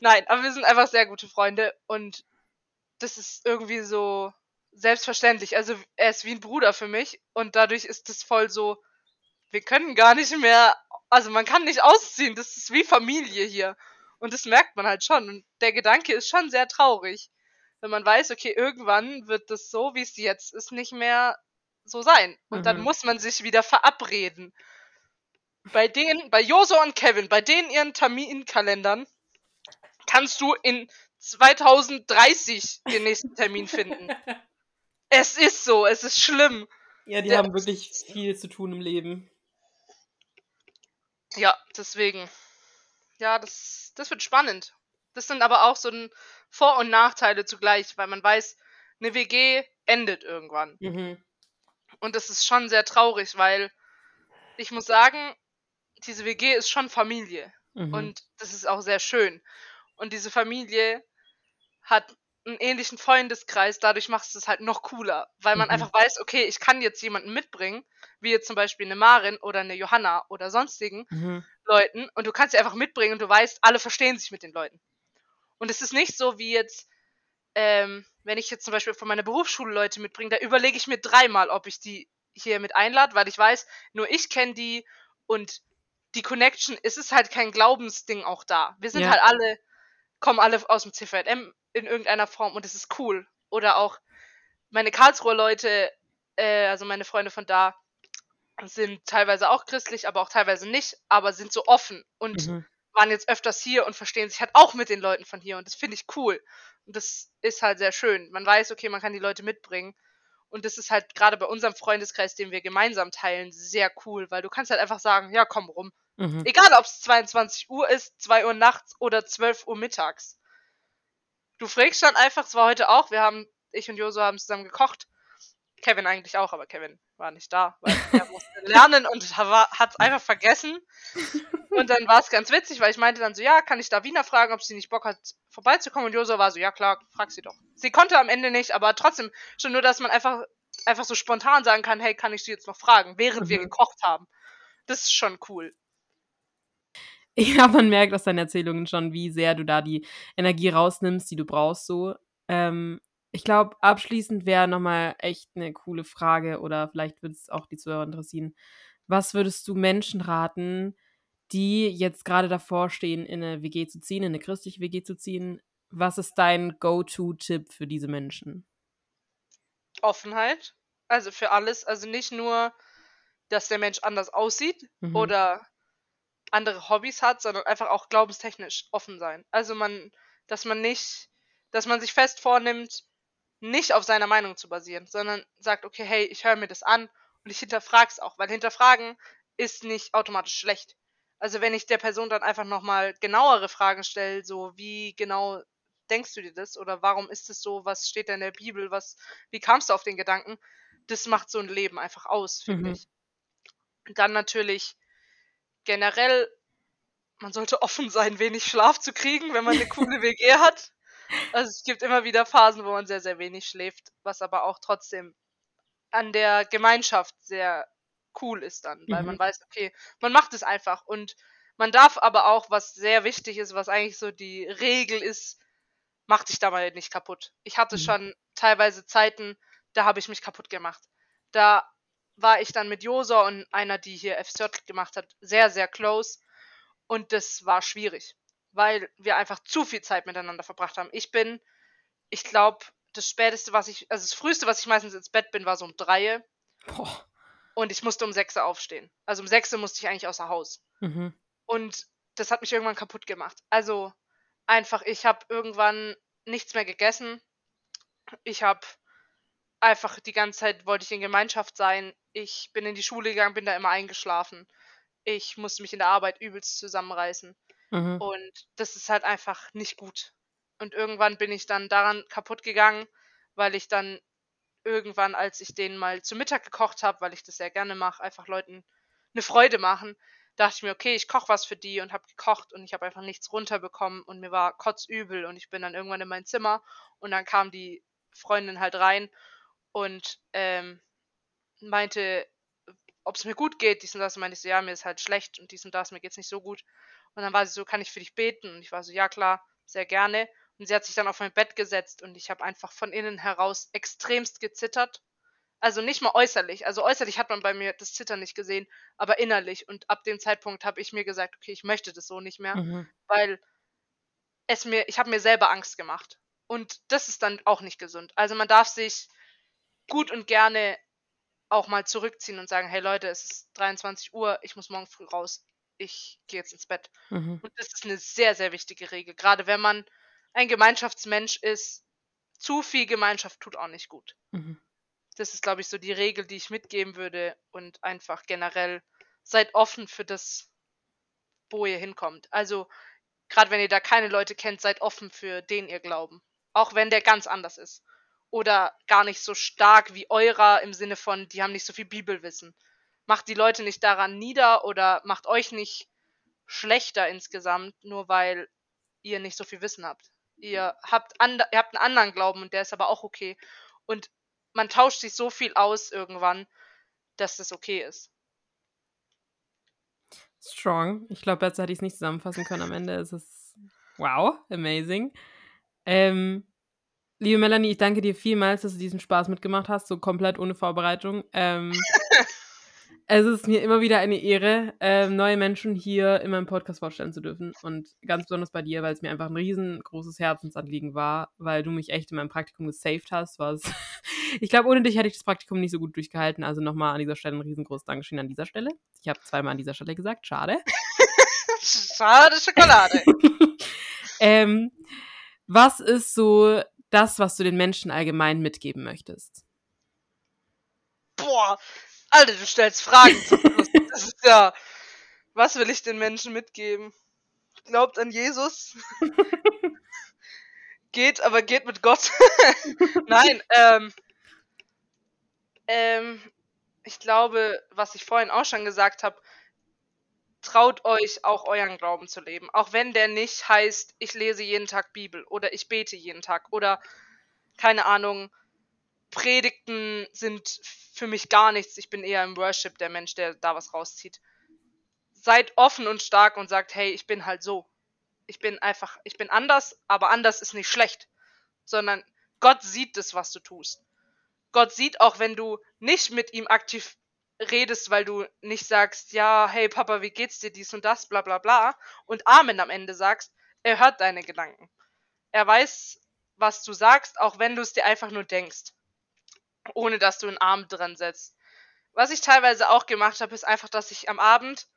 Nein, aber wir sind einfach sehr gute Freunde und das ist irgendwie so selbstverständlich. Also, er ist wie ein Bruder für mich und dadurch ist es voll so, wir können gar nicht mehr, also man kann nicht ausziehen, das ist wie Familie hier. Und das merkt man halt schon. Und der Gedanke ist schon sehr traurig. Wenn man weiß, okay, irgendwann wird das so, wie es jetzt ist, nicht mehr so sein. Und dann Mhm. muss man sich wieder verabreden. Bei denen, bei Joso und Kevin, bei denen ihren Terminkalendern, kannst du in 2030 den nächsten Termin finden. Es ist so, es ist schlimm. Ja, die Der- haben wirklich viel zu tun im Leben. Ja, deswegen. Ja, das, das wird spannend. Das sind aber auch so ein Vor- und Nachteile zugleich, weil man weiß, eine WG endet irgendwann. Mhm. Und das ist schon sehr traurig, weil ich muss sagen, diese WG ist schon Familie. Mhm. Und das ist auch sehr schön. Und diese Familie hat einen ähnlichen Freundeskreis, dadurch macht es halt noch cooler, weil man Mhm. einfach weiß, okay, ich kann jetzt jemanden mitbringen, wie jetzt zum Beispiel eine Marin oder eine Johanna oder sonstigen Mhm. Leuten und du kannst sie einfach mitbringen und du weißt, alle verstehen sich mit den Leuten. Und es ist nicht so wie jetzt, ähm, wenn ich jetzt zum Beispiel von meiner Berufsschule Leute mitbringe, da überlege ich mir dreimal, ob ich die hier mit einlade, weil ich weiß, nur ich kenne die und die Connection, es ist halt kein Glaubensding auch da. Wir sind Ja. halt alle, kommen alle aus dem CVM in irgendeiner Form und es ist cool. Oder auch meine Karlsruher Leute, äh, also meine Freunde von da, sind teilweise auch christlich, aber auch teilweise nicht, aber sind so offen und Mhm. Waren jetzt öfters hier und verstehen sich halt auch mit den Leuten von hier und das finde ich cool. Und das ist halt sehr schön. Man weiß, okay, man kann die Leute mitbringen. Und das ist halt gerade bei unserem Freundeskreis, den wir gemeinsam teilen, sehr cool, weil du kannst halt einfach sagen, ja, komm rum. Mhm. Egal, ob es 22 Uhr ist, 2 Uhr nachts oder 12 Uhr mittags. Du fragst dann einfach, es war heute auch, wir haben, ich und Joso haben zusammen gekocht. Kevin eigentlich auch, aber Kevin war nicht da, weil er musste lernen und hat es einfach vergessen. Und dann war es ganz witzig, weil ich meinte dann so, ja, kann ich da Wiener fragen, ob sie nicht Bock hat, vorbeizukommen? Und Joso war so, ja klar, frag sie doch. Sie konnte am Ende nicht, aber trotzdem, schon nur, dass man einfach, einfach so spontan sagen kann, hey, kann ich sie jetzt noch fragen, während wir Mhm. gekocht haben. Das ist schon cool. Ja, man merkt aus deinen Erzählungen schon, wie sehr du da die Energie rausnimmst, die du brauchst, so. Ähm, ich glaube, abschließend wäre nochmal echt eine coole Frage oder vielleicht würde es auch die Zuhörer interessieren. Was würdest du Menschen raten, die jetzt gerade davor stehen, in eine WG zu ziehen, in eine christliche WG zu ziehen? Was ist dein Go-To-Tipp für diese Menschen? Offenheit. Also für alles. Also nicht nur, dass der Mensch anders aussieht Mhm. oder andere Hobbys hat, sondern einfach auch glaubenstechnisch offen sein. Also man, dass man nicht, dass man sich fest vornimmt, nicht auf seiner Meinung zu basieren, sondern sagt, okay, hey, ich höre mir das an und ich hinterfrage es auch, weil hinterfragen ist nicht automatisch schlecht. Also wenn ich der Person dann einfach nochmal genauere Fragen stelle, so wie genau denkst du dir das oder warum ist es so, was steht da in der Bibel, was, wie kamst du auf den Gedanken, das macht so ein Leben einfach aus, finde Mhm. ich. Dann natürlich generell, man sollte offen sein, wenig Schlaf zu kriegen, wenn man eine coole WG hat. Also es gibt immer wieder Phasen, wo man sehr, sehr wenig schläft, was aber auch trotzdem an der Gemeinschaft sehr cool ist dann, weil man Mhm. weiß, okay, man macht es einfach und man darf aber auch, was sehr wichtig ist, was eigentlich so die Regel ist, mach dich dabei nicht kaputt. Ich hatte Mhm. schon teilweise Zeiten, da habe ich mich kaputt gemacht. Da war ich dann mit Josa und einer, die hier F-Cert gemacht hat, sehr, sehr close und das war schwierig, weil wir einfach zu viel Zeit miteinander verbracht haben. Ich bin, ich glaube, das späteste, was ich, also das früheste, was ich meistens ins Bett bin, war so um drei Boah. und ich musste um sechs aufstehen. Also um sechs musste ich eigentlich außer Haus. Mhm. Und das hat mich irgendwann kaputt gemacht. Also einfach, ich habe irgendwann nichts mehr gegessen. Ich habe einfach die ganze Zeit wollte ich in Gemeinschaft sein. Ich bin in die Schule gegangen, bin da immer eingeschlafen. Ich musste mich in der Arbeit übelst zusammenreißen. Mhm. Und das ist halt einfach nicht gut. Und irgendwann bin ich dann daran kaputt gegangen, weil ich dann irgendwann, als ich denen mal zu Mittag gekocht habe, weil ich das sehr gerne mache, einfach Leuten eine Freude machen, dachte ich mir, okay, ich koche was für die und habe gekocht und ich habe einfach nichts runterbekommen und mir war kotzübel und ich bin dann irgendwann in mein Zimmer und dann kam die Freundin halt rein und ähm, meinte, ob es mir gut geht, dies und das. Und meinte ich so, ja, mir ist halt schlecht und dies und das, mir geht's nicht so gut. Und dann war sie so, kann ich für dich beten? Und ich war so, ja klar, sehr gerne. Und sie hat sich dann auf mein Bett gesetzt und ich habe einfach von innen heraus extremst gezittert. Also nicht mal äußerlich. Also äußerlich hat man bei mir das Zittern nicht gesehen, aber innerlich. Und ab dem Zeitpunkt habe ich mir gesagt, okay, ich möchte das so nicht mehr, Mhm. weil es mir, ich habe mir selber Angst gemacht. Und das ist dann auch nicht gesund. Also man darf sich gut und gerne auch mal zurückziehen und sagen, hey Leute, es ist 23 Uhr, ich muss morgen früh raus, ich gehe jetzt ins Bett. Mhm. Und das ist eine sehr, sehr wichtige Regel. Gerade wenn man ein Gemeinschaftsmensch ist, zu viel Gemeinschaft tut auch nicht gut. Mhm. Das ist, glaube ich, so die Regel, die ich mitgeben würde. Und einfach generell seid offen für das, wo ihr hinkommt. Also, gerade wenn ihr da keine Leute kennt, seid offen für den ihr glauben. Auch wenn der ganz anders ist. Oder gar nicht so stark wie eurer im Sinne von, die haben nicht so viel Bibelwissen. Macht die Leute nicht daran nieder oder macht euch nicht schlechter insgesamt, nur weil ihr nicht so viel Wissen habt. Ihr habt, and ihr habt einen anderen Glauben und der ist aber auch okay. Und man tauscht sich so viel aus irgendwann, dass das okay ist. Strong. Ich glaube, besser hätte ich es nicht zusammenfassen können am Ende. Es ist wow, amazing. Ähm, liebe Melanie, ich danke dir vielmals, dass du diesen Spaß mitgemacht hast, so komplett ohne Vorbereitung. Ähm, es ist mir immer wieder eine Ehre, ähm, neue Menschen hier in meinem Podcast vorstellen zu dürfen. Und ganz besonders bei dir, weil es mir einfach ein riesengroßes Herzensanliegen war, weil du mich echt in meinem Praktikum gesaved hast. Was ich glaube, ohne dich hätte ich das Praktikum nicht so gut durchgehalten. Also nochmal an dieser Stelle ein riesengroßes Dankeschön an dieser Stelle. Ich habe zweimal an dieser Stelle gesagt, schade. Schade Schokolade. ähm, was ist so das, was du den Menschen allgemein mitgeben möchtest? Boah, Alter, du stellst Fragen zum Schluss. Das ist ja. Was will ich den Menschen mitgeben? Glaubt an Jesus. geht, aber geht mit Gott. Nein, ähm. Ähm, ich glaube, was ich vorhin auch schon gesagt habe, traut euch auch euren Glauben zu leben. Auch wenn der nicht heißt, ich lese jeden Tag Bibel oder ich bete jeden Tag oder keine Ahnung, Predigten sind für mich gar nichts. Ich bin eher im Worship der Mensch, der da was rauszieht. Seid offen und stark und sagt, hey, ich bin halt so. Ich bin einfach, ich bin anders, aber anders ist nicht schlecht. Sondern Gott sieht das, was du tust. Gott sieht auch, wenn du nicht mit ihm aktiv redest, weil du nicht sagst, ja, hey Papa, wie geht's dir, dies und das, bla bla bla, und Amen am Ende sagst, er hört deine Gedanken. Er weiß, was du sagst, auch wenn du es dir einfach nur denkst ohne dass du einen Arm dran setzt. Was ich teilweise auch gemacht habe, ist einfach, dass ich am Abend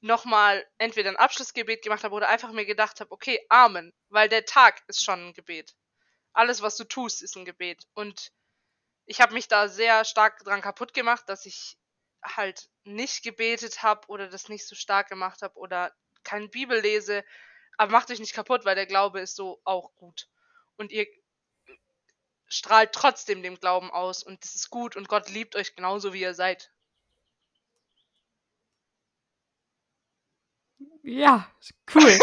nochmal entweder ein Abschlussgebet gemacht habe oder einfach mir gedacht habe, okay, Amen, weil der Tag ist schon ein Gebet. Alles, was du tust, ist ein Gebet. Und ich habe mich da sehr stark dran kaputt gemacht, dass ich halt nicht gebetet habe oder das nicht so stark gemacht habe oder keine Bibel lese. Aber macht euch nicht kaputt, weil der Glaube ist so auch gut. Und ihr strahlt trotzdem dem Glauben aus und das ist gut und Gott liebt euch genauso, wie ihr seid. Ja, cool.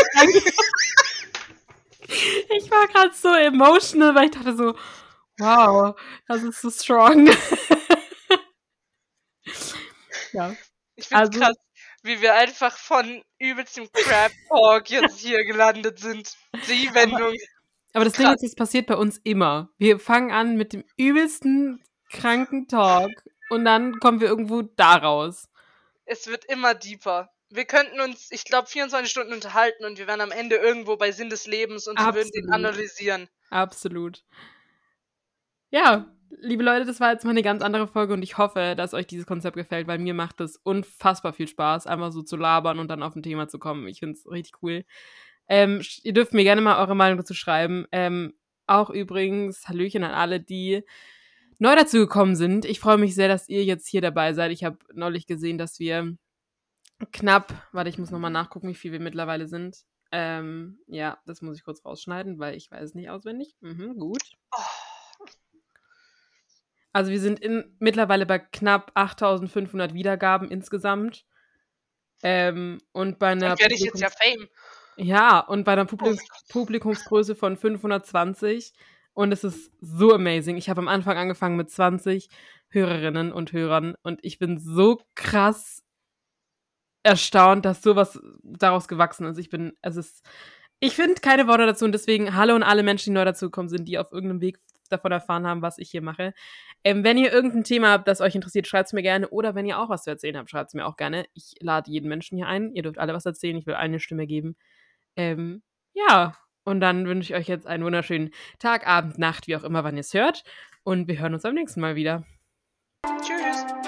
ich war gerade so emotional, weil ich dachte so, wow, das ist so strong. ja. Ich finde also, krass, wie wir einfach von übelstem Crap Talk jetzt hier gelandet sind. Die Wendung. Aber das Krass. Ding ist, es passiert bei uns immer. Wir fangen an mit dem übelsten kranken Talk und dann kommen wir irgendwo da raus. Es wird immer deeper. Wir könnten uns, ich glaube, 24 Stunden unterhalten und wir wären am Ende irgendwo bei Sinn des Lebens und wir würden den analysieren. Absolut. Ja, liebe Leute, das war jetzt mal eine ganz andere Folge und ich hoffe, dass euch dieses Konzept gefällt, weil mir macht es unfassbar viel Spaß, einfach so zu labern und dann auf ein Thema zu kommen. Ich finde es richtig cool. Ähm, ihr dürft mir gerne mal eure Meinung dazu schreiben. Ähm, auch übrigens, Hallöchen an alle, die neu dazu gekommen sind. Ich freue mich sehr, dass ihr jetzt hier dabei seid. Ich habe neulich gesehen, dass wir knapp, warte, ich muss nochmal nachgucken, wie viel wir mittlerweile sind. Ähm, ja, das muss ich kurz rausschneiden, weil ich weiß nicht auswendig. Mhm, gut. Also wir sind in, mittlerweile bei knapp 8500 Wiedergaben insgesamt. Ähm, und bei einer. Dann werde ich jetzt ja Fame. Ja, und bei einer Publikums oh Publikumsgröße von 520. Und es ist so amazing. Ich habe am Anfang angefangen mit 20 Hörerinnen und Hörern und ich bin so krass erstaunt, dass sowas daraus gewachsen ist. Ich bin, es ist, ich finde keine Worte dazu und deswegen hallo und alle Menschen, die neu dazugekommen sind, die auf irgendeinem Weg davon erfahren haben, was ich hier mache. Ähm, wenn ihr irgendein Thema habt, das euch interessiert, schreibt es mir gerne. Oder wenn ihr auch was zu erzählen habt, schreibt es mir auch gerne. Ich lade jeden Menschen hier ein. Ihr dürft alle was erzählen. Ich will eine Stimme geben. Ähm, ja, und dann wünsche ich euch jetzt einen wunderschönen Tag, Abend, Nacht, wie auch immer, wann ihr es hört. Und wir hören uns beim nächsten Mal wieder. Tschüss.